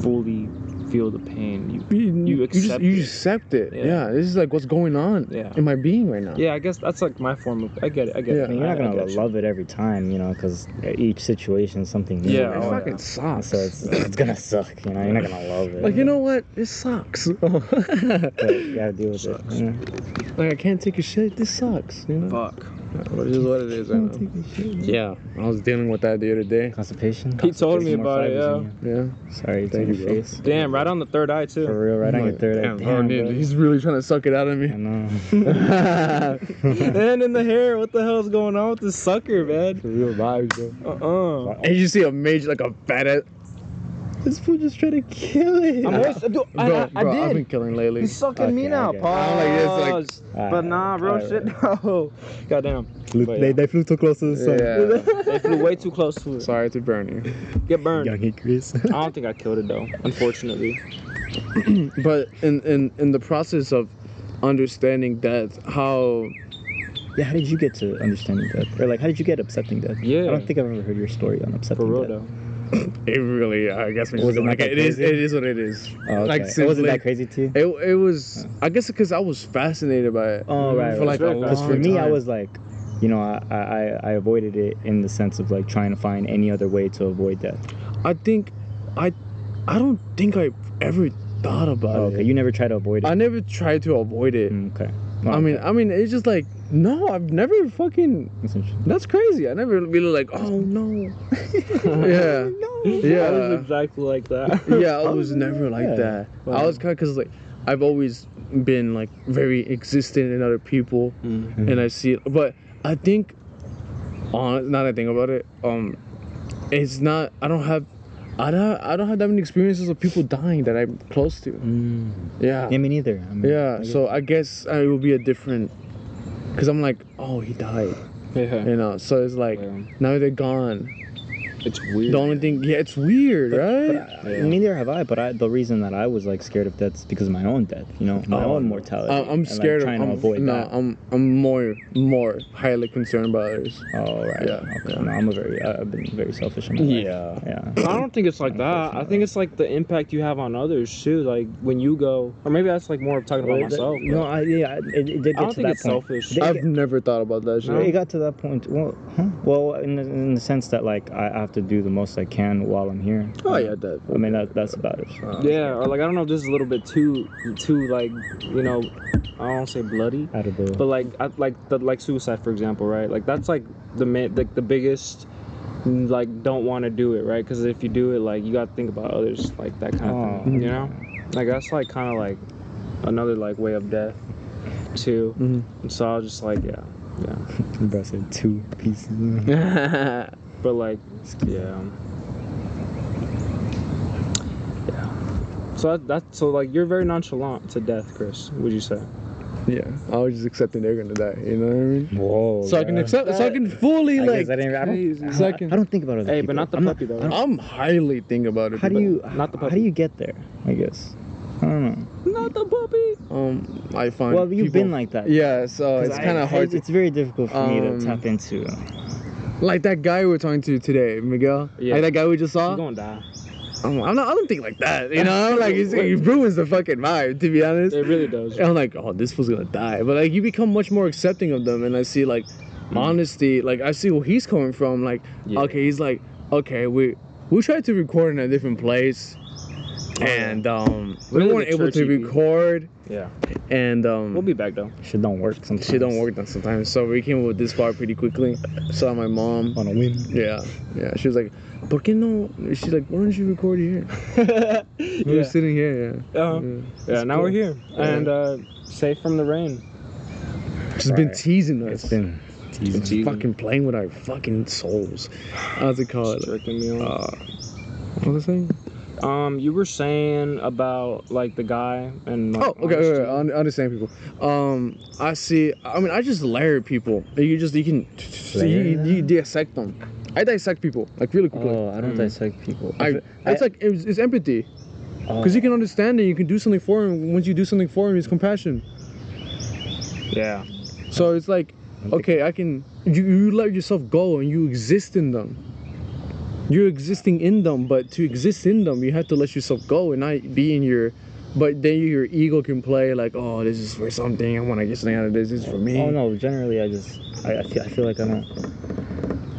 fully feel the pain. You You, You just accept you it. accept it. Yeah. Yeah. This is like what's going on Yeah. in my being right now. Yeah, I guess that's like my form of. I get it. I get Yeah. it. I mean, you're not I- I gonna get you. love it every time, you know, because each situation is something new. Yeah, It oh, fucking yeah. sucks. So it's it's gonna suck, you know. You're not gonna love it. like you know what? This sucks. But you gotta deal with Sucks. it. you know? like I can't take a shit. This sucks. You know. Fuck. But is what it is. I know. Yeah. I was dealing with that the other day. Constipation. He told me about it, fibers in you. Yeah. Sorry, it's Thank you, your bro. face. Damn, right on the third eye too. For real, right on your Like, third eye. damn, Damn, oh, dude, bro. he's really trying to suck it out of I me. know. and in the hair, what the hell's going on with this sucker, man? For real vibes, bro. Uh uh And you see a major, like a fat ass. This fool just trying to kill it. I'm always, dude, I, bro, I, I bro, I've been killing lately. He's sucking me Okay, now, okay. pause. I'm like this, Alright, but nah, bro, alright, shit, alright. no. Goddamn. Flew- But they, yeah. they flew too close to the sun. Yeah. They flew way too close to it. Sorry to burn you. Get burned. Young Chris. I don't think I killed it though, unfortunately. But in, in in the process of understanding death, how yeah, how did you get to understanding death? Or like, how did you get accepting death? Yeah. I don't think I've ever heard your story on accepting For real death. though. It really, I guess, when Was it think not like that it is. crazy? It is what it is. Oh, okay. Like it wasn't simply- that crazy to you. It, it was. I guess because I was fascinated by it. Oh right. For like a Very Because for me, I was like, you know, I, I I avoided it in the sense of like trying to find any other way to avoid death. I think, I, I don't think I ever thought about Oh, it. okay, you never try to avoid it. I never tried to avoid it. Mm, okay. I mean, I mean, it's just like no, I've never fucking. That's. That's crazy. I never really like. Oh no. yeah. Yeah. I was exactly like that. yeah, I was never like yeah. that. I was kind of because like I've always been like very existent in other people, Mm. and I see it. But I think, on now that I think about it, um, it's not. I don't have. I don't. I don't have that many experiences of people dying that I'm close to. Mm. Yeah. Yeah, me neither. I mean, Yeah. I So I guess uh, it will be a different. Cause I'm like, oh, he died. Yeah. You know. So it's like Yeah. now they're gone. It's weird. The only thing, yeah, it's weird, But- right? but I- Yeah. Neither have I. But I, the reason that I was like scared of death is because of my own death. You know, my Oh, own mortality. I- and, I'm like, scared trying of. to I'm, avoid no, that. I'm I'm more more highly concerned about others. Oh right. Yeah, Okay. yeah. No, I'm a very. I- I've been very selfish in my life. Yeah. Yeah. I don't think it's like that. I think it's like the impact you have on others too. Like when you go, or maybe that's like more of talking about Well, that- myself. No, I yeah, it, it did get I don't to think that it's point. selfish. I've get- never thought about that shit. It got to that point. Well, huh? well, in the, in the sense that like I have to do the most I can while I'm here. Oh yeah, that. I mean that that's about it. yeah, or like I don't know if this is a little bit too, too like you know, I don't say bloody, Out of the. but like I, like the like suicide for example, right? Like that's like the ma- like the biggest like don't want to do it, right? Because if you do it, like you got to think about others, like that kind of Oh. thing, you know? Like that's like kind of like another like way of death too. Mhm. So I was just like, yeah, yeah. Bro said two pieces. But like, yeah, yeah. So that, that's so like you're very nonchalant to death, Chris. Would you say? yeah, I was just accepting they're gonna die. You know what I mean? Whoa. So I can yeah. accept. So I can fully I like. guess I didn't. I don't, So I I, can- I don't think about it. Hey, people. but not the I'm puppy, though. I don't- I'm highly thinking about it. how do you? Not the how, how do you get there? I guess. I don't know. Not the puppy. Um, I find. Well, you've people- been like that. Yeah, so it's kind of hard. It's, to, it's very difficult for me Um, to tap into. Like that guy we were talking to today, Miguel. Yeah. Like that guy we just saw. You're gonna die. I'm, I'm not. I don't think like that. You know, like it's, it ruins the fucking vibe. To be honest. It really does. And I'm like, oh, this was gonna die. But like, you become much more accepting of them, and I see like mm-hmm. honesty. Like I see where he's coming from. Like, Yeah. okay, he's like, okay, we we tried to record in a different place, and um, we Really weren't able to record, Yeah. and um, We'll be back though. Shit don't work sometimes. shit don't work then sometimes. So we came up with this part pretty quickly. Saw my mom. On a win. Yeah, yeah. She was like, ¿Por qué no? She's like, why don't you record here? We were sitting here. Yeah. Uh-huh. yeah. Yeah. Now we're here and uh, safe from the rain. She's been Right. teasing It's us. been teasing. teasing. fucking playing with our fucking souls. How's it called? Jerking me off. Uh, what was I saying? Um, you were saying about like the guy and like, Oh, okay, okay, okay. I understand people. Um, I see. I mean, I just layer people. You just you can Layer you, you dissect them. I dissect people like really quickly. Oh, I don't Mm. dissect people. I, it's like it's, it's empathy because you can understand it. You can do something for him. Once you do something for him, it's compassion. Yeah. So it's like, okay, I can. You, you let yourself go and you exist in them. You're existing in them, but to exist in them, you have to let yourself go and not be in your. But then your ego can play like, oh, this is for something. I want to get something out of this. This is for me. Oh no, generally I just I, I feel I feel like I don't.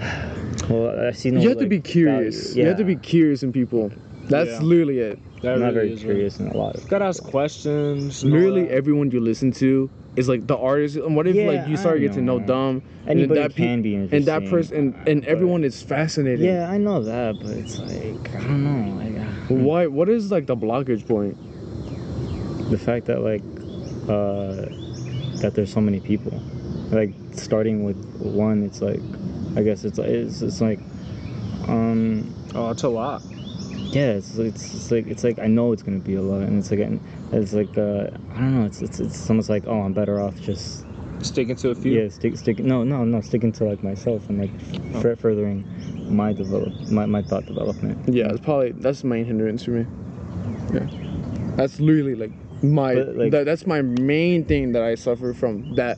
Well, I see no. you have to be curious. value. You have to be curious in people. That's Yeah. literally it. That I'm not really very is, curious in a lot. Of Gotta ask questions. and Literally everyone you listen to is like the artist. And what if Yeah, like you start to get to know know. them? and Anybody that pe- can be And that person and, and everyone is fascinating. Yeah, I know that, but it's like I don't know. Like, uh, Why? What is like the blockage point? the fact that like uh that there's so many people like starting with one it's like i guess it's it's, it's like um Oh, it's a lot. Yeah it's, it's it's like it's like i know it's gonna be a lot and it's like it's like uh i don't know it's it's, it's almost like oh i'm better off just Sticking to a few. yeah stick stick no no no sticking to like myself and like f- furthering my develop my, my thought development Yeah, it's probably that's the main hindrance for me. Yeah, that's literally like my like- that, that's my main thing that I suffer from. That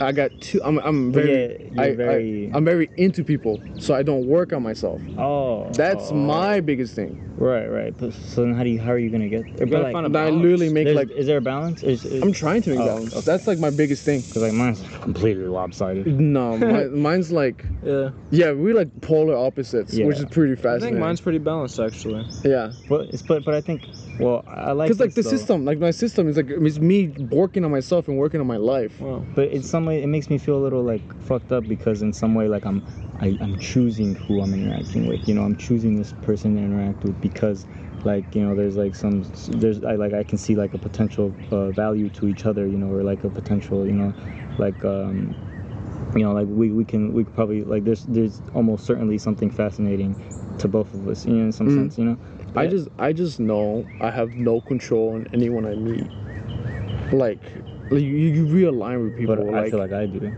I got two. I'm I'm very. yeah, I, very- I, am very into people, so I don't work on myself. Oh, That's oh, my biggest thing. right, right. But so then, how do you how are you gonna get? You gotta find a I balance. literally make there's- like. is there a balance? Is, is, I'm trying to make Oh, balance. okay. That's like my biggest thing. Cause like mine's completely lopsided. No, my, mine's like Yeah. yeah, we like polar opposites, Yeah. which is pretty fascinating. I think mine's pretty balanced actually. yeah, But it's but but I think well I like because like the though. system, like my system is like it's me working on myself and working on my life. Wow. But in some way, it makes me feel a little like fucked up because in some way, like I'm, I, I'm choosing who I'm interacting with. You know, I'm choosing this person to interact with because, like, you know, there's like some, there's I like I can see like a potential uh, value to each other. You know, or like a potential, you know, like um, you know, like we, we can we could probably like there's there's almost certainly something fascinating to both of us. You know, in some Mm. sense, you know. I Yeah. just I just know I have no control on anyone I meet. Like, like you, you realign with people. But like, I feel like I do.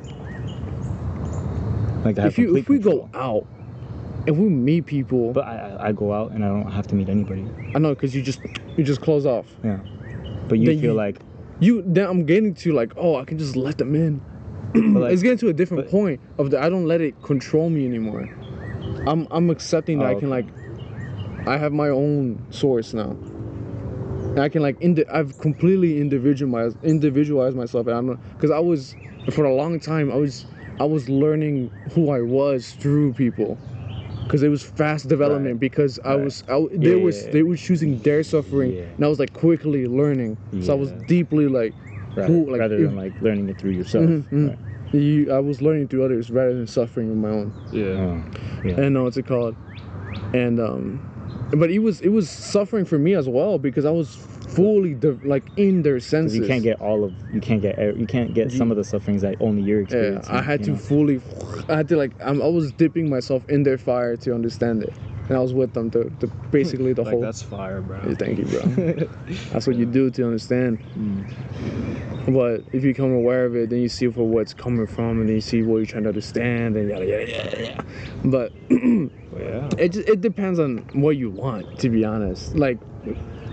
Like I have if you if we control. go out and we meet people, But I, I I go out and I don't have to meet anybody. I know because you just you just close off. Yeah. But you Then feel you- like You then I'm getting to like oh I can just let them in. but like it's getting to a different but- point of the I don't let it control me anymore. I'm I'm accepting that Oh, I can okay. like I have my own source now. And I can like indi- I've completely individualized individualized myself and I'm because I was for a long time I was I was learning who I was through people. Cause it was fast development Right. because I Right. was I, they Yeah, was yeah, yeah. they were choosing their suffering Yeah. and I was like quickly learning. So I was deeply like right, who, like, rather if- than like learning it through yourself. Mhm, mhm. Right. you, I was learning through others rather than suffering on my own. Yeah. Oh, yeah. And know what's it called? And um, but it was it was suffering for me as well because I was fully de- like in their senses. you can't get all of you can't get you can't get some of the sufferings that only you're Yeah. I had to know? fully. I had to like. I'm, I was dipping myself in their fire to understand it, and I was with them to, to basically the Like whole. that's fire, bro. Hey, thank you, bro. That's what you do to understand. Mm. But if you become aware of it, then you see for what's coming from, and then you see what you're trying to understand, and yada yada yada. yada. But yeah. it just, it depends on what you want, to be honest. Like,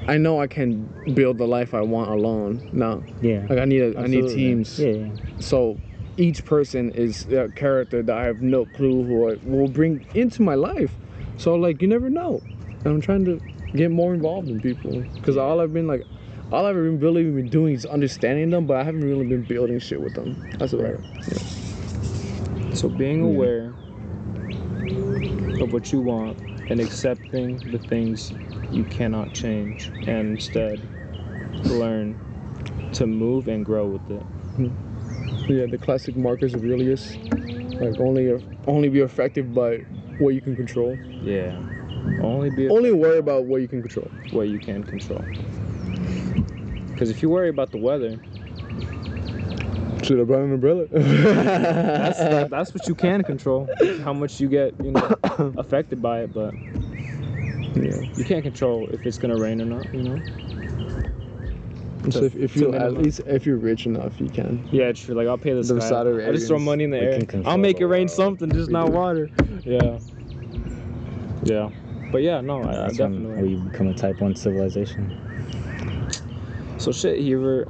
I know I can build the life I want alone. No, Yeah. like I need a, I need teams. Yeah, yeah. So each person is a character that I have no clue who I will bring into my life. So like you never know. And I'm trying to get more involved in people because all I've been like, all I've been really been doing is understanding them, but I haven't really been building shit with them. That's about it. So being Yeah. aware of what you want and accepting the things you cannot change and instead learn to move and grow with it. Hmm. Yeah, the classic Marcus Aurelius, like only only be affected by what you can control. Yeah. Only be Only worry about what you can control. what you can control. Because if you worry about the weather, Should have brought an umbrella. that's that, that's what you can control. How much you get, you know, affected by it, but yeah. you can't control if it's gonna rain or not. You know. So To- if, if you at least if you're rich enough, you can. Yeah, true. Like I'll pay the, The sky. Saudi I just throw money in the air. I'll make it rain something, just not do. water. Yeah. Yeah. But yeah, no, I, I definitely. we become a type one civilization. So shit, Heber.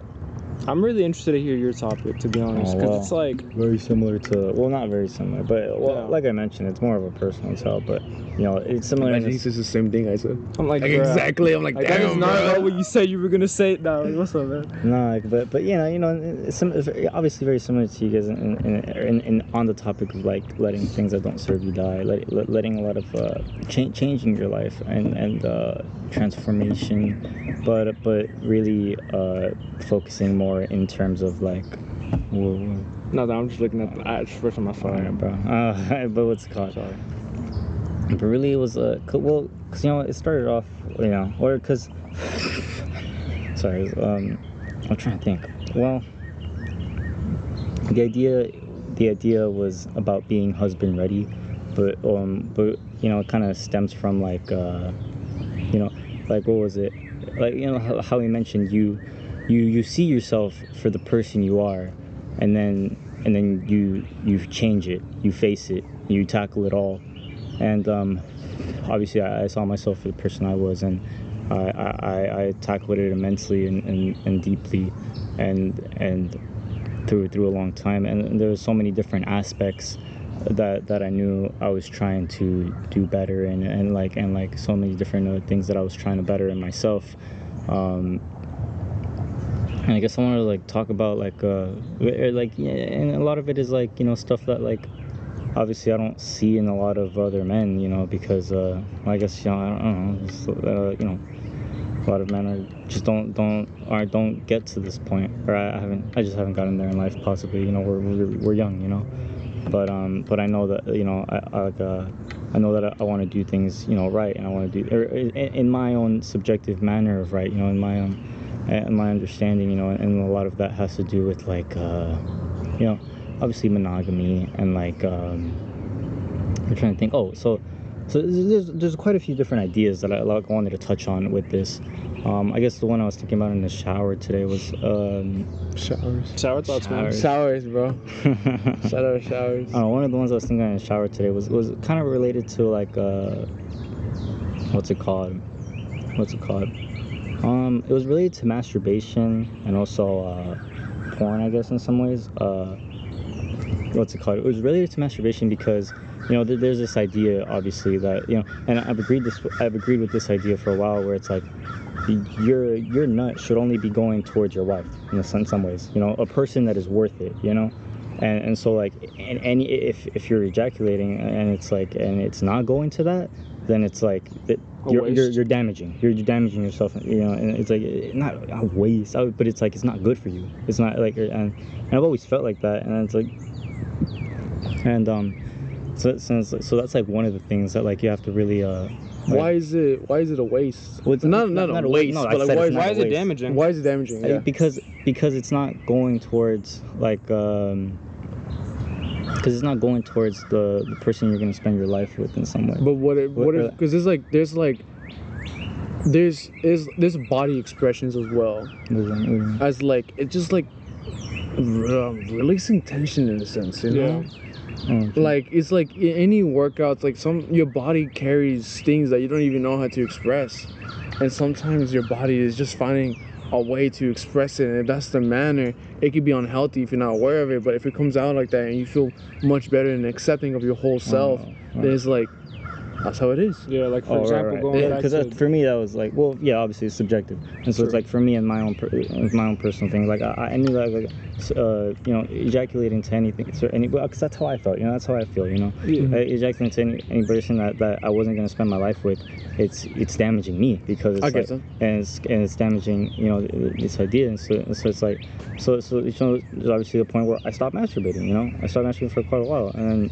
I'm really interested to hear your topic, to be honest, Oh, because it's like, Very similar to well, not very similar, but well, Yeah. like I mentioned, it's more of a personal tell. But you know, it's similar. I think this- is the same thing I said. I'm like, Like exactly. I'm like, Like that is not bro. what you said you were gonna say. Now, like, what's up, man? No, like, but but you know, you know, it's, some, obviously very similar to you guys in, in, in, in on the topic of like letting things that don't serve you die, let, let, letting a lot of uh, cha- changing your life and and uh, transformation, but but really uh, focusing more in terms of like. Whoa, whoa. No, I'm just looking at the I just first on my Alright, phone. bro. Uh, but what's it called? Sorry. But really, it was uh, well, cause you know, it started off, you know, or cause. sorry, um, I'm trying to think. Well, the idea, the idea was about being husband ready, but um, but you know, it kind of stems from like, uh, you know, like what was it? Like you know how, how we mentioned you, you you see yourself for the person you are, and then and then you you change it, you face it, you tackle it all, and um, obviously I, I saw myself for the person I was, and I I, I, tackled it immensely and, and, and deeply, and and through through a long time, and there were so many different aspects that that I knew I was trying to do better and and like and like so many different things that I was trying to better in myself. Um, and I guess I want to like talk about like uh or, like yeah, and a lot of it is like you know stuff that like obviously I don't see in a lot of other men you know because uh I guess you know I don't, know uh, you know a lot of men are just don't don't or don't get to this point or I haven't I just haven't gotten there in life possibly you know we're we're, we're young you know? But um but I know that you know I, I like uh I know that I, I want to do things you know right and I want to do or in, in my own subjective manner of right you know in my own in my understanding you know and a lot of that has to do with like uh you know obviously monogamy and like um I'm trying to think oh so so there's there's quite a few different ideas that I like wanted to touch on with this um I guess the one I was thinking about in the shower today was um Showers. Sour thoughts, man. Showers. Showers, bro. I Shout out showers. don't one of the ones I was thinking in the shower today was was kind of related to like uh what's it called what's it called um it was related to masturbation and also uh porn I guess in some ways. Uh what's it called? It was related to masturbation because you know there, there's this idea obviously that you know and I've agreed this I've agreed with this idea for a while where it's like your your nut should only be going towards your wife in some, some ways you know a person that is worth it you know? And and so like and any if if you're ejaculating and it's like and it's not going to that then it's like that you're, you're you're damaging you're damaging yourself you know and it's like not a waste but it's like it's not good for you it's not like and, and I've always felt like that and it's like and um so, so so that's like one of the things that like you have to really uh Why is it? Why is it a waste? Well, it's not, not- not, not a waste, waste. No, but like, why, it's is, not Why is it damaging? why is it damaging? Yeah. because because it's not going towards like um because it's not going towards the the person you're gonna spend your life with in some way. But what it, what What- if because there's like there's like there's is there's body expressions as well. Mm, as like it's just like re- releasing tension in a sense, you know. mm, Like it's like any workouts, like some your body carries things that you don't even know how to express, and sometimes your body is just finding a way to express it. And if that's the manner, it could be unhealthy if you're not aware of it. But if it comes out like that and you feel much better and accepting of your whole self, Oh, then it's like that's how it is. Yeah, like for Oh, example, right. going Yeah, because to for me that was like, well, yeah, obviously it's subjective, and so it's like for me and my own, per, my own personal thing. Like I, I knew that, like, uh, you know, ejaculating to anything, so any, because that's how I felt, you know, that's how I feel, you know, uh, ejaculating to any, any person that, that I wasn't gonna spend my life with, it's it's damaging me because it's I like, that. and it's and it's damaging, you know, this idea, and so, and so it's like, so so you know, there's obviously the point where I stopped masturbating, you know, I stopped masturbating for quite a while, and then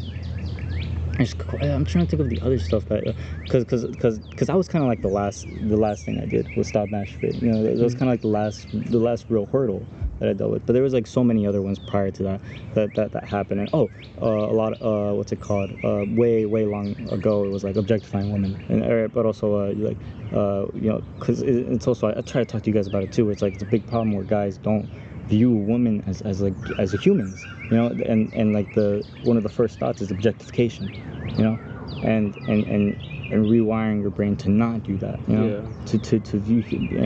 I'm trying to think of the other stuff that, because because because because that was kind of like the last the last thing I did was stop masturbating. You know, that was kind of like the last the last real hurdle that I dealt with. But there was like so many other ones prior to that that that, that happened. And oh, uh, a lot uh, what's it called? Uh, way way long ago, it was like objectifying women, and or, but also uh, like uh, you know, because it, it's also I, I try to talk to you guys about it too. Where it's like it's a big problem where guys don't view women as, as like as humans you know and and like the one of the first thoughts is objectification you know and and and and rewiring your brain to not do that you know Yeah. to to to view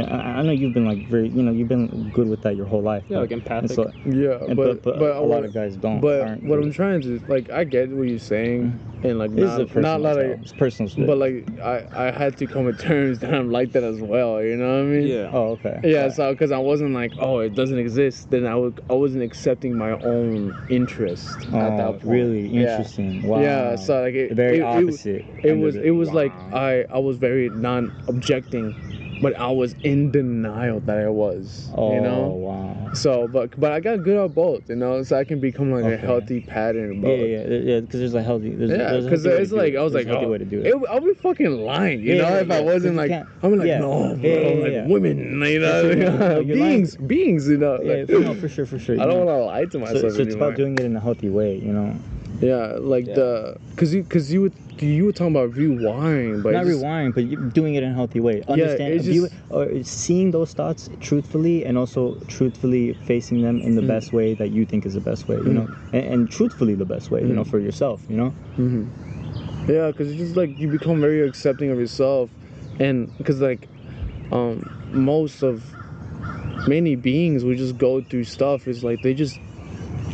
I, I know you've been like very you know you've been good with that your whole life Yeah, like and empathic. so- Yeah, and- but but, but, a what- lot of guys don't But aren't what I'm trying to like, I get what you're saying, mm-hmm. and like This is a not personal not like, style. it's personal shit. but like I I had to come to terms that I'm like that as well. You know what I mean? yeah. oh okay Yeah, so because I wasn't like, oh, it doesn't exist, then I would I wasn't accepting my own interest at oh, that point. really Yeah. interesting wow Yeah, so like it, very it, it, opposite it end of was it was like I I was very non-objecting, but I was in denial that I was. oh you know. wow So, but but I got good at both, you know, so I can become like a healthy pattern. yeah Both. yeah yeah yeah because there's a healthy there's, Yeah, because it's like. I was like, oh, way to do it it, I'll be fucking lying, you Yeah, know, yeah, if I wasn't like, I'm like, yeah. no, bro, Yeah, yeah, like yeah. women, you know, For sure, yeah. Like, you're lying. beings, beings, you know. yeah like- no, for sure for sure I don't want to lie to myself so it's about doing it in a healthy way you know yeah, like Yeah. the, cause you, cause you, would, you were talking about rewiring, but not just- rewiring, but doing it in a healthy way. Understand, it's view just- or seeing those thoughts truthfully, and also truthfully facing them in the Mm. best way that you think is the best way. You Mm. know, and, and truthfully the best way. You know, Mm. for yourself. You know. hmm Yeah, because it's just like you become very accepting of yourself, and because like, um, most of many beings will just go through stuff. Is like they just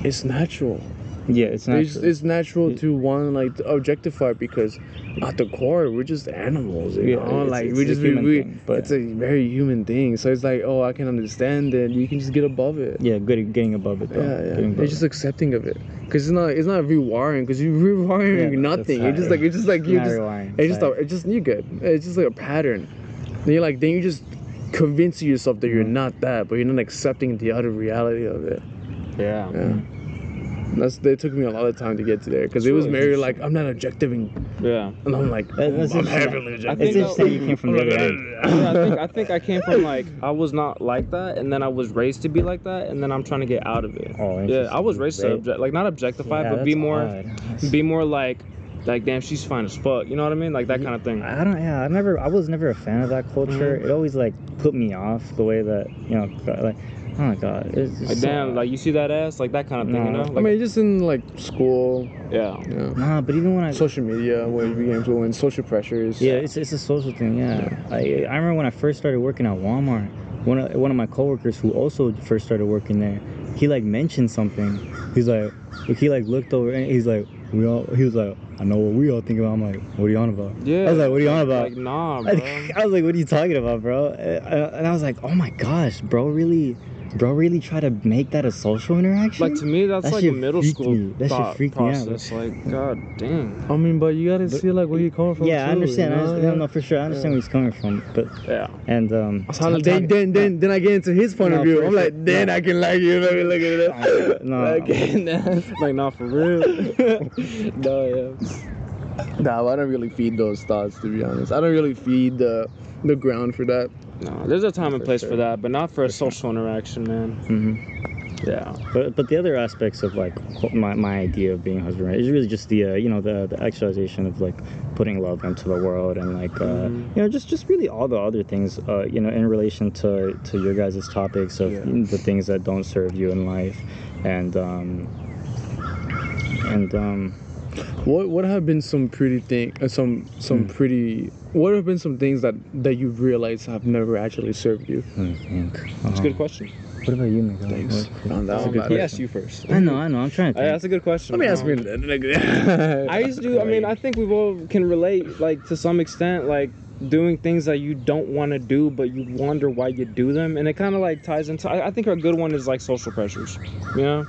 it's natural. Yeah, it's not. It's, it's natural to want like to objectify because at the core we're just animals, you Yeah, know. it's- like it's we a just we, thing, but- it's a very human thing. So it's like, oh, I can understand it. You can just get above it. yeah, good at getting above it though. Yeah, yeah. It's just it. accepting of it, cause it's not it's not rewiring, cause you're rewiring Yeah, nothing. It's just like it's just like you not just rewiring, it's just it's a, it's just you good. It's just like a pattern. Then you're like then you just convince yourself that you're Mhm. not that, but you're not accepting the other reality of it. Yeah. Yeah. That's it took me a lot of time to get to there because it was Sure, very like I'm not objectiving Yeah. and I'm like That- that's I'm interesting. heavily I It's think objective. interesting you came from the other end. yeah, I think I think I came from like I was not like that, and then I was raised to be like that, and then I'm trying to get out of it. Oh, yeah, I was interesting. raised to Right. object, like not objectify, Yeah, but be that's more, odd. be more like, like damn, she's fine as fuck. You know what I mean? Like that kind of thing. I don't. Yeah, I never. I was never a fan of that culture. Mhm. It always like put me off the way that you know, like, oh my god, it's just Like so damn, like you see that ass, like that kind of thing. You No. know? I mean just in like school, yeah. you know, Nah, but even when I social media where you became influenced, social pressures. Yeah, it's, it's a social thing. Yeah, I I remember when I first started working at Walmart. One of one of my coworkers who also first started working there, he like mentioned something. He's like, he like looked over and he's like, we all. He was like, I know what we all think about. I'm like, what are you on about? Yeah. I was like, what are you on about? Like nah, bro. I was like, what are you talking about, bro? And I was like, oh my gosh, bro, really, bro, really try to make that a social interaction? Like to me, that's That like a middle school me. That shit thought freaked me out, process. Like, god damn. I mean, but you gotta But- see like where you're coming from. yeah, I understand. you I know? understand. No, no, for sure. I understand Yeah. where he's coming from. But Yeah. and um, So then, then, then, then I get into his point No, of view. I'm sure. like, then No. I can like you. Let me look at it. no, Like, like not for real. no, yeah. nah, I don't really feed those thoughts to be honest. I don't really feed the the ground for that. No, there's a time and place sure. for that, but not for a social interaction, man. hmm Yeah. But but the other aspects of like my, my idea of being a husband right, is really just the uh, you know the the actualization of like putting love into the world and like uh, Mhm. you know just just really all the other things uh, you know in relation to to your guys' topics of Yeah. the things that don't serve you in life and um and um What what have been some pretty thing, uh, some some Hmm. pretty. What have been some things that that you've realized have never actually served you? me think. That's a Um, good question. What about you, Miguel? Thanks. On that Um, one, good that he asked you first. I know, I know. I'm trying to think. that's a good question. Let me ask Um, me. I used to. I mean, I think we all can relate, like to some extent, like doing things that you don't want to do, but you wonder why you do them, and it kind of like ties into. I, I think a good one is like social pressures. You know,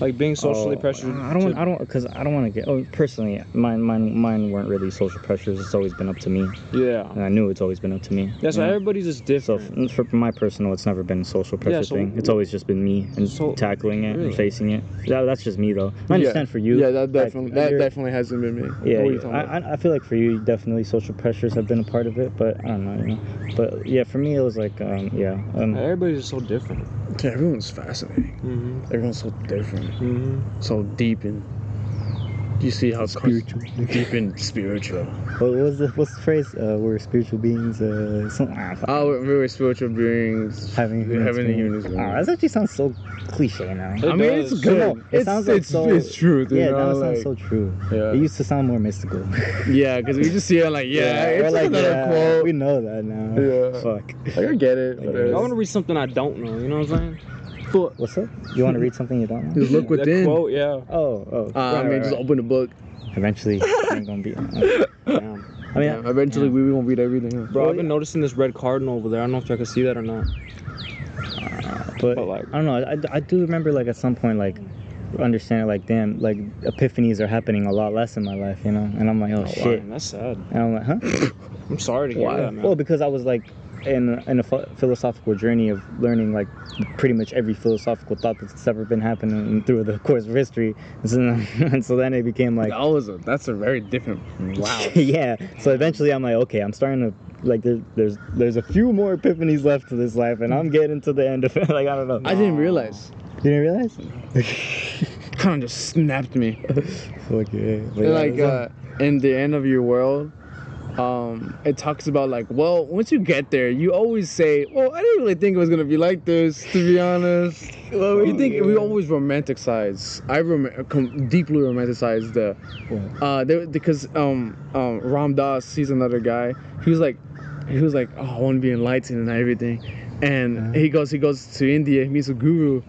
like being socially Oh, pressured. I don't want. to- I don't because I don't want to get. Oh, personally, mine, mine, mine weren't really social pressures. It's always been up to me, Yeah. and I knew it's always been up to me. Yeah. So you know? everybody's just different. f- for my personal, it's never been a social pressure Yeah, so- thing. It's always just been me and So- tackling it really? and facing it. That, that's just me though. I understand for you. Yeah, that like, definitely that definitely hasn't been me. Yeah, What are you you- talking I. I I feel like for you, definitely social pressures have been a part of it, but I don't know, you know. But yeah, for me, it was like, um, yeah, um, Everybody's just so different. Yeah, everyone's fascinating. Mm-hmm. Everyone's so different, Mm-hmm. so deep in. You see how spiritual, deep and spiritual. what was the what's the phrase? Uh, we're spiritual beings. Uh, some, ah, fuck. Oh, we were spiritual beings. having human having a experience. human Ah, that actually sounds so cliche now. It I mean, does. it's good. No, it it's, sounds like it's, so- it's true. You yeah, know, now it like, sounds so true. Yeah. It used to sound more mystical. Yeah, because we just see it like, yeah, we're it's like, another yeah, quote. we know that now. Yeah. Fuck. Like, I get it. But I want to read something I don't know. You know what I'm saying? What's up? You want to read something you don't know? Just look That within. quote, yeah. Oh, oh. Uh, I mean, right, just right. open the book. Eventually, ain't gonna be. Uh, damn. I mean, Yeah, eventually, yeah. we won't read everything. huh? Bro, Well, I've been yeah. noticing this red cardinal over there. I don't know if y'all can see that or not. but, but, like- I don't know. I, I do remember like at some point like understanding like damn like epiphanies are happening a lot less in my life, you know. And I'm like, oh, Oh, shit. wow, that's sad. And I'm like, huh? I'm sorry to hear Why? that, man. Well, because I was like in in a ph- philosophical journey of learning like pretty much every philosophical thought that's ever been happening through the course of history, and so then, and so then it became like. that was a, that's a very different. Wow. yeah. So eventually, I'm like, okay, I'm starting to like. There, there's there's a few more epiphanies left to this life, and I'm getting to the end of it. like I don't know. I didn't realize. You didn't realize? Kind of just snapped me. Fuck yeah. But yeah, like uh, in the end of your world, um, it talks about like, well, once you get there, you always say, well, I didn't really think it was gonna be like this, to be honest. Well, you think we always romanticize. I rom- com- deeply romanticize the, uh, there, because um, um, Ram Dass, he's another guy. He was like, he was like, oh, I want to be enlightened and everything. and Uh-huh. he goes he goes to India, he meets a guru,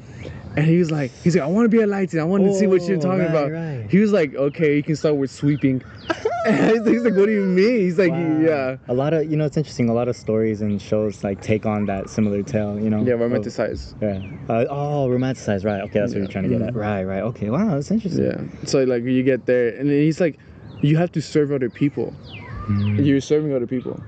and he was like he's like I want to be enlightened. I want to see what you're Oh, talking right, about. right. He was like, okay, you can start with sweeping. and he's like, what do you mean? He's like, Wow. yeah, A lot of you know, it's interesting. A lot of stories and shows like take on that similar tale. You know. yeah, of- romanticize. Yeah. Uh, oh, romanticize. Right. Okay, that's what you're trying to get at. Right. Right. Okay. Wow, that's interesting. Yeah. So like you get there, and then he's like, you have to serve other people. Mm. You're serving other people.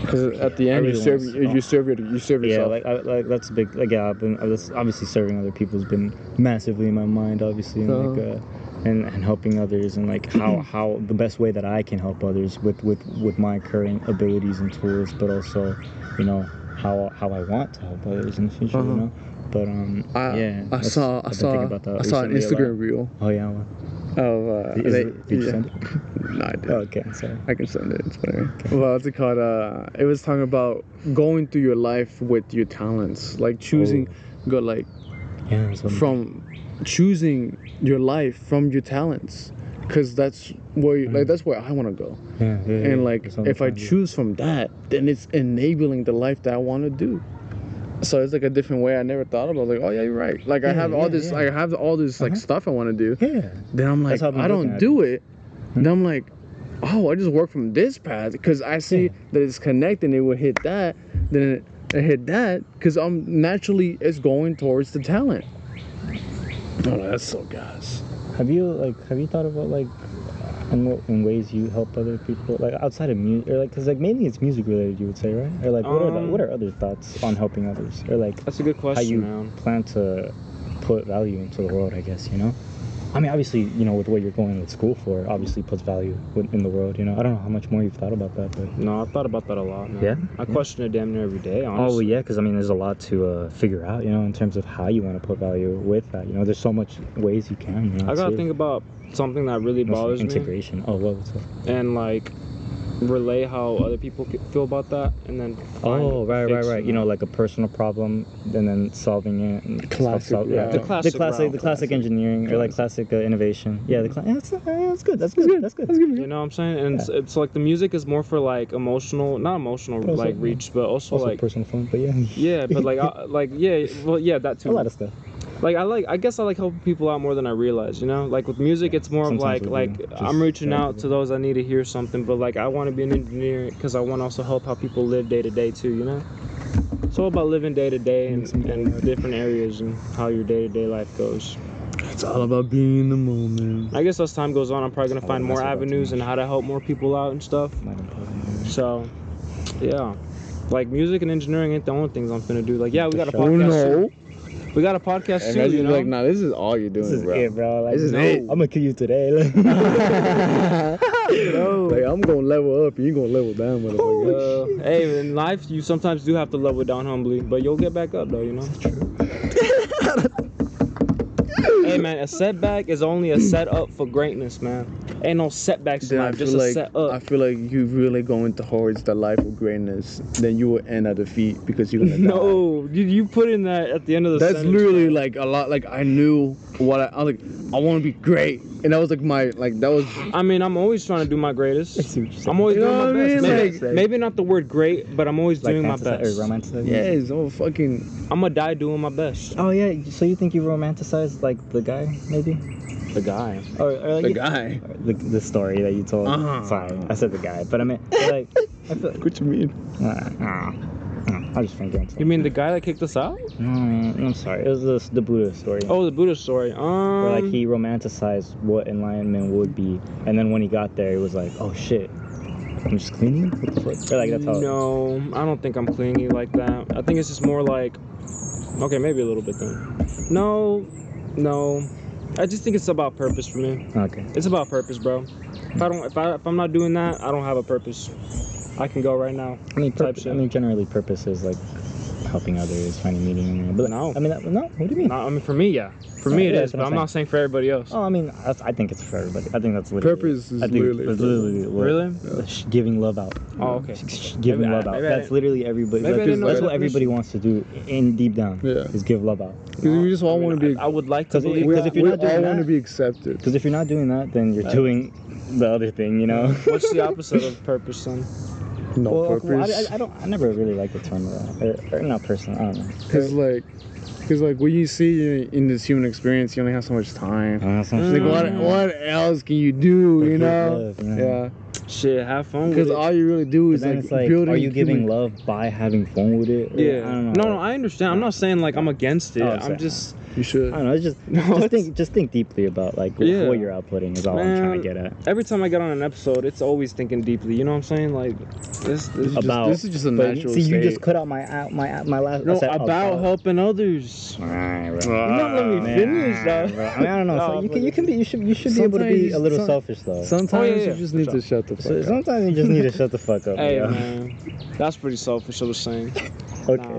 Because at the end, really you serve you, you serve your, you serve Yeah, yourself. like, I, like that's a big. Like, yeah, I've been. Obviously, serving other people has been massively in my mind. Obviously, and Uh-huh. uh, and, and helping others, and like how how the best way that I can help others with with with my current abilities and tools, but also, you know, how how I want to help others in the future. Uh-huh. You know, but um, I, yeah, I saw I saw thinking about that I saw an. Instagram reel Oh yeah. Well, of uh, Is they- it- did you yeah. send it? No, I didn't. oh, okay. Sorry. I can send it. It's better. Well, what's it called? Uh, it was talking about going through your life with your talents, like choosing, Oh. go like Yeah. From choosing your life from your talents, because that's where you, like that's where I want to go. Yeah, yeah, yeah, And like if I trying to do. choose from that, then it's enabling the life that I want to do. So it's like a different way I never thought about. Like, oh yeah, you're right. Like I have all this, yeah. I have all this like Uh-huh. stuff I want to do. Yeah. Then I'm like, I don't do it. Then I'm like, oh, I just work from this path because I see that it's connecting. It would hit that, then it, it hit that because I'm naturally it's going towards the talent. Oh, that's so gas. Have you like have you thought about like in, what, in ways you help other people like outside of music or like because like mainly it's music related you would say right? Or like what are Um, what are other thoughts on helping others? Or like That's a good question, how you man. plan to put value into the world I guess you know I mean obviously you know with what you're going with school for obviously puts value in the world you know I don't know how much more you've thought about that but No, I've thought about that a lot. Man. Yeah? I Yeah. question it damn near every day. Oh Honestly. well, yeah, because I mean, there's a lot to uh, figure out, you know, in terms of how you want to put value with that. You know, there's so much ways you can. You know, I gotta to- think about something that really bothers me, integration. Oh, well, what's up? and like relay how other people feel about that, and then. find Oh, right, right, right. You know, like a personal problem, and then solving it. And Classic, self- yeah. The The classic classic, route. the classic engineering, or like classic uh, innovation. Yeah, the cla- yeah, that's, uh, that's good. That's good. That's good. You know what I'm saying? And it's, it's like the music is more for like emotional, not emotional Also, like reach, but also, Also like personal fun, but yeah. yeah, but like I, like yeah, well yeah, that too a too. lot of stuff. Like I like I guess I like helping people out more than I realize, you know? Like with music it's more of like like I'm reaching out to- those I need to hear something, but like I want to be an engineer cuz I want to also help how people live day to day too, you know? It's all about living day to day and and different areas and how your day to day life goes. It's all about being in the moment. I guess as time goes on, I'm probably gonna find more mess with that too avenues and how to help more people out and stuff. So, yeah, like music and engineering ain't the only things I'm finna do. Like, yeah, we got a podcast. No! Too. We got a podcast too. Imagine You you know? like, nah, this is all you're doing, This is bro. it, bro. Like, This is no, it. I'm gonna kill you today. Like, Like I'm gonna level up, and you gonna level down, motherfucker. Uh, hey, in life, you sometimes do have to level down humbly, but you'll get back up though, you know. hey man, a setback is only a setup for greatness, man. Ain't no setbacks Then I life, feel just a like setup. I feel like you really going towards the life of greatness. Then you will end at defeat because you're gonna die. no, dude, you put in that at the end of the That's sentence, literally man. like a lot. Like I knew what I, I was like. I want to be great, and that was like my like that was. I mean, I'm always trying to do my greatest. see what you're saying. I'm always You know doing my what best. mean? Maybe, Like- maybe not the word great, but I'm always like doing my best. or romanticize. Yes, oh fucking. I'm gonna die doing my best. Oh yeah. So you think you romanticize like the guy, maybe? The guy. Or, or The you- guy. The, the story that you told. Uh-huh. Sorry, I said the guy, but I mean like I feel. What you mean? Uh, uh, uh, I just think You mean the guy that kicked us out? No, man, I'm sorry. It was the, the Buddha story. Oh, the Buddha story. Um, Where like he romanticized what enlightenment would be, and then when he got there, he was like, "Oh shit, I'm just cleaning." What the fuck? Or like that's how. No, I don't think I'm clingy like that. I think it's just more like, okay, maybe a little bit then. No, no. I just think it's about purpose for me. Okay. It's about purpose, bro. If I don't, if I, if I'm not doing that, I don't have a purpose. I can go right now. I mean, Type purpose, shit. I mean, generally, purpose is like helping others, finding meaning. in it. But No. I mean, no. What do you mean? Not, I mean, for me, yeah. For me, it Yeah, is, but I'm I'm not saying for everybody else. Oh, I mean, that's, I think it's for everybody. I think that's literally. Purpose is I think literally it's literally what- Really? sh- giving love out. Oh, okay. Sh- sh- Giving Maybe I- love out. That's literally everybody. like, didn't know that's that what everybody definition. wants to do in deep down. Yeah. Is give love out. Because we just all I mean, want to be. I, I would like to 'Cause it- believe because if you're not doing all want to that- be accepted. Because if you're not doing that, then you're uh, doing the other thing. You know. What's the opposite of purpose then? No well, purpose. I, I, I don't. I never really like the term of that. Or, or not personally. I don't know. Cause like, cause like what you see in this human experience, you only have so much time. Uh, some It's like what what else can you do? But You know? love, you know? Yeah. Shit, have fun with Because all you really do is like, it's like, building. are you giving human- love by having fun with it? Or- yeah. I don't know. No, no, I understand. I'm not saying like I'm against it. Oh, I'm sorry. just You should. I don't know. It's just No, just it's- think just think deeply about like Yeah. what you're outputting is all I'm trying to get at. every time I get on an episode, it's always thinking deeply. You know what I'm saying? Like this, this This is just- About this is just a But natural see, you just cut out my out- my out- my last. No said oh, about helping others. Alright, bro. You're not letting me finish, though. I mean, I don't know. No, so you can you can be you should you should be able to be a little some- selfish though. Sometimes Oh, yeah, yeah, you just need sure. to shut the fuck So up. sometimes you just need to shut the fuck up. Hey man, that's pretty selfish. of was saying. Okay. Nah.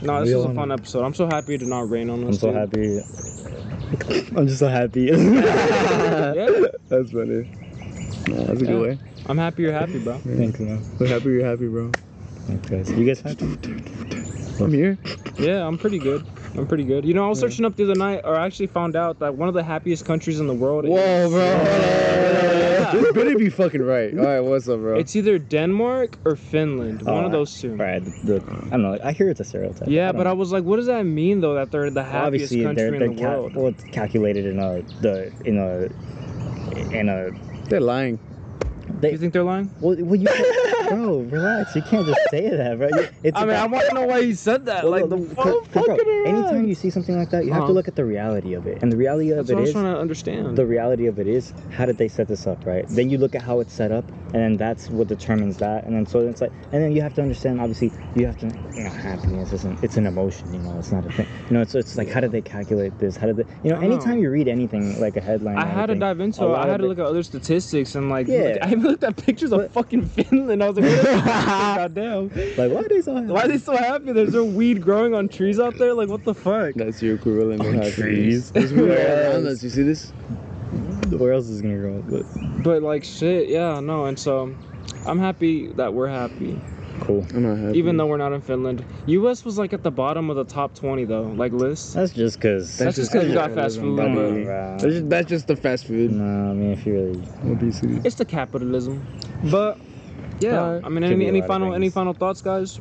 No, this was a fun episode. I'm so happy to not rain on us. I'm so dude. happy. I'm just so happy. Yeah, That's funny. No, that's a Yeah. good way. I'm happy you're happy, bro. Thanks, man. We're happy you're happy, bro. Okay, so you guys happy? I'm here. Yeah, I'm pretty good. I'm pretty good. You know, I was searching up the other night, or I actually found out that one of the happiest countries in the world. Whoa, is- bro. Yeah. This better be fucking right. All right, what's up, bro? It's either Denmark or Finland. One Oh, of those two. Right. The, I don't know. I hear it's a stereotype. Yeah, don't but I was like, what does that mean though? That they're the Well, happiest obviously country they're, they're the cal- world. well, it's calculated in a the in a in a They're lying. They, you think they're lying? well, well you can't, bro relax you can't just say that bro it's I mean, I want to know why you said that. well, like, the- the cause- fuck, cause, bro, fucking anytime you see something like that you have Uh-huh. to look at the reality of it and the reality of That's what it was is trying to understand. the reality of it is how did they set this up right then you look at how it's set up and then that's what determines that and then so it's like and then you have to understand obviously you have to you know happiness isn't it's an emotion you know it's not a thing you know it's, it's like how did they calculate this how did they you know I know. anytime you read anything like a headline I had to dive into it. I had to it- look at other statistics and like, Yeah. look- I even looked at pictures of But- fucking Finland. I was like, what is this? goddamn. like why are they so happy? Why are they so happy? There's no weed growing on trees out there. Like, what the fuck? That's your equivalent of On happiness. trees. There's people Yes. around us. You see this? where else is it gonna grow but But like, shit, yeah, no. And so, I'm happy that we're happy, cool I'm not happy. even though we're not in Finland. U.S. was like at the bottom of the top 20 though, like list. that's just because That's just because you got fast food. Come Bro. That's just, that's just the fast food. no I mean if you really Obesity. It's the capitalism. But yeah, Alright. I mean, Could any be any final any final thoughts, guys?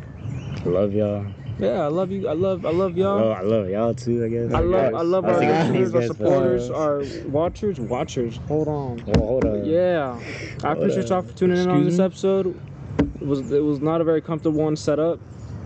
love y'all Yeah, I love you. I love I love oh y'all. Oh I love y'all too I guess I love I love our was thinking listeners, these our guys, supporters, our watchers, watchers. Hold on. well hold up Yeah, I appreciate y'all for tuning in on Excuse this me? episode. It was it was not a very comfortable one set up.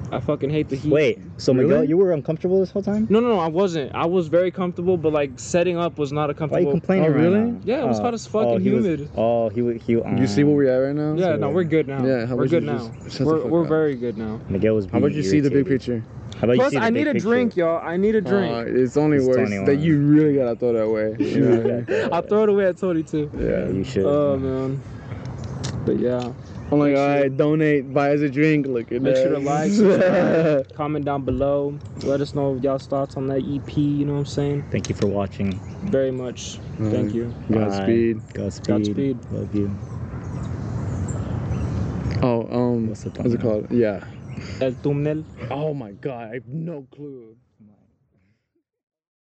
I fucking hate the heat. Wait, so Really? Miguel, you were uncomfortable this whole time? No, no, no, I wasn't. I was very comfortable, but like setting up was not a Why are you comfortable. complaining Oh, right really? now? Yeah, it was Oh, hot as fucking oh, he was- humid. oh, he wa- he. Um, You see where we're at right now? yeah, so- no, we're good now. Yeah, how we're about good you now. just shut the We're fuck we're up? very good now. Miguel was. How about being you see the big irritated. picture? How about you Plus, see the I big need a picture? drink, y'all. I need a drink. Uh, it's only It's worse 21. that you really gotta throw that away. You know what I mean? I'll throw it away at 22. Yeah, Yeah. you should. Oh man. But yeah, I'm like, Make sure- donate, buy us a drink. Look at Make that. sure to like, subscribe. comment down below. Let us know y'all's thoughts on that EP. You know what I'm saying? Thank you for watching. Very much. Thank you. Godspeed. Bye. Godspeed. Godspeed. Love you. Oh, um, What's the what's it called? Yeah. El Tumnel. Oh my god, I have no clue.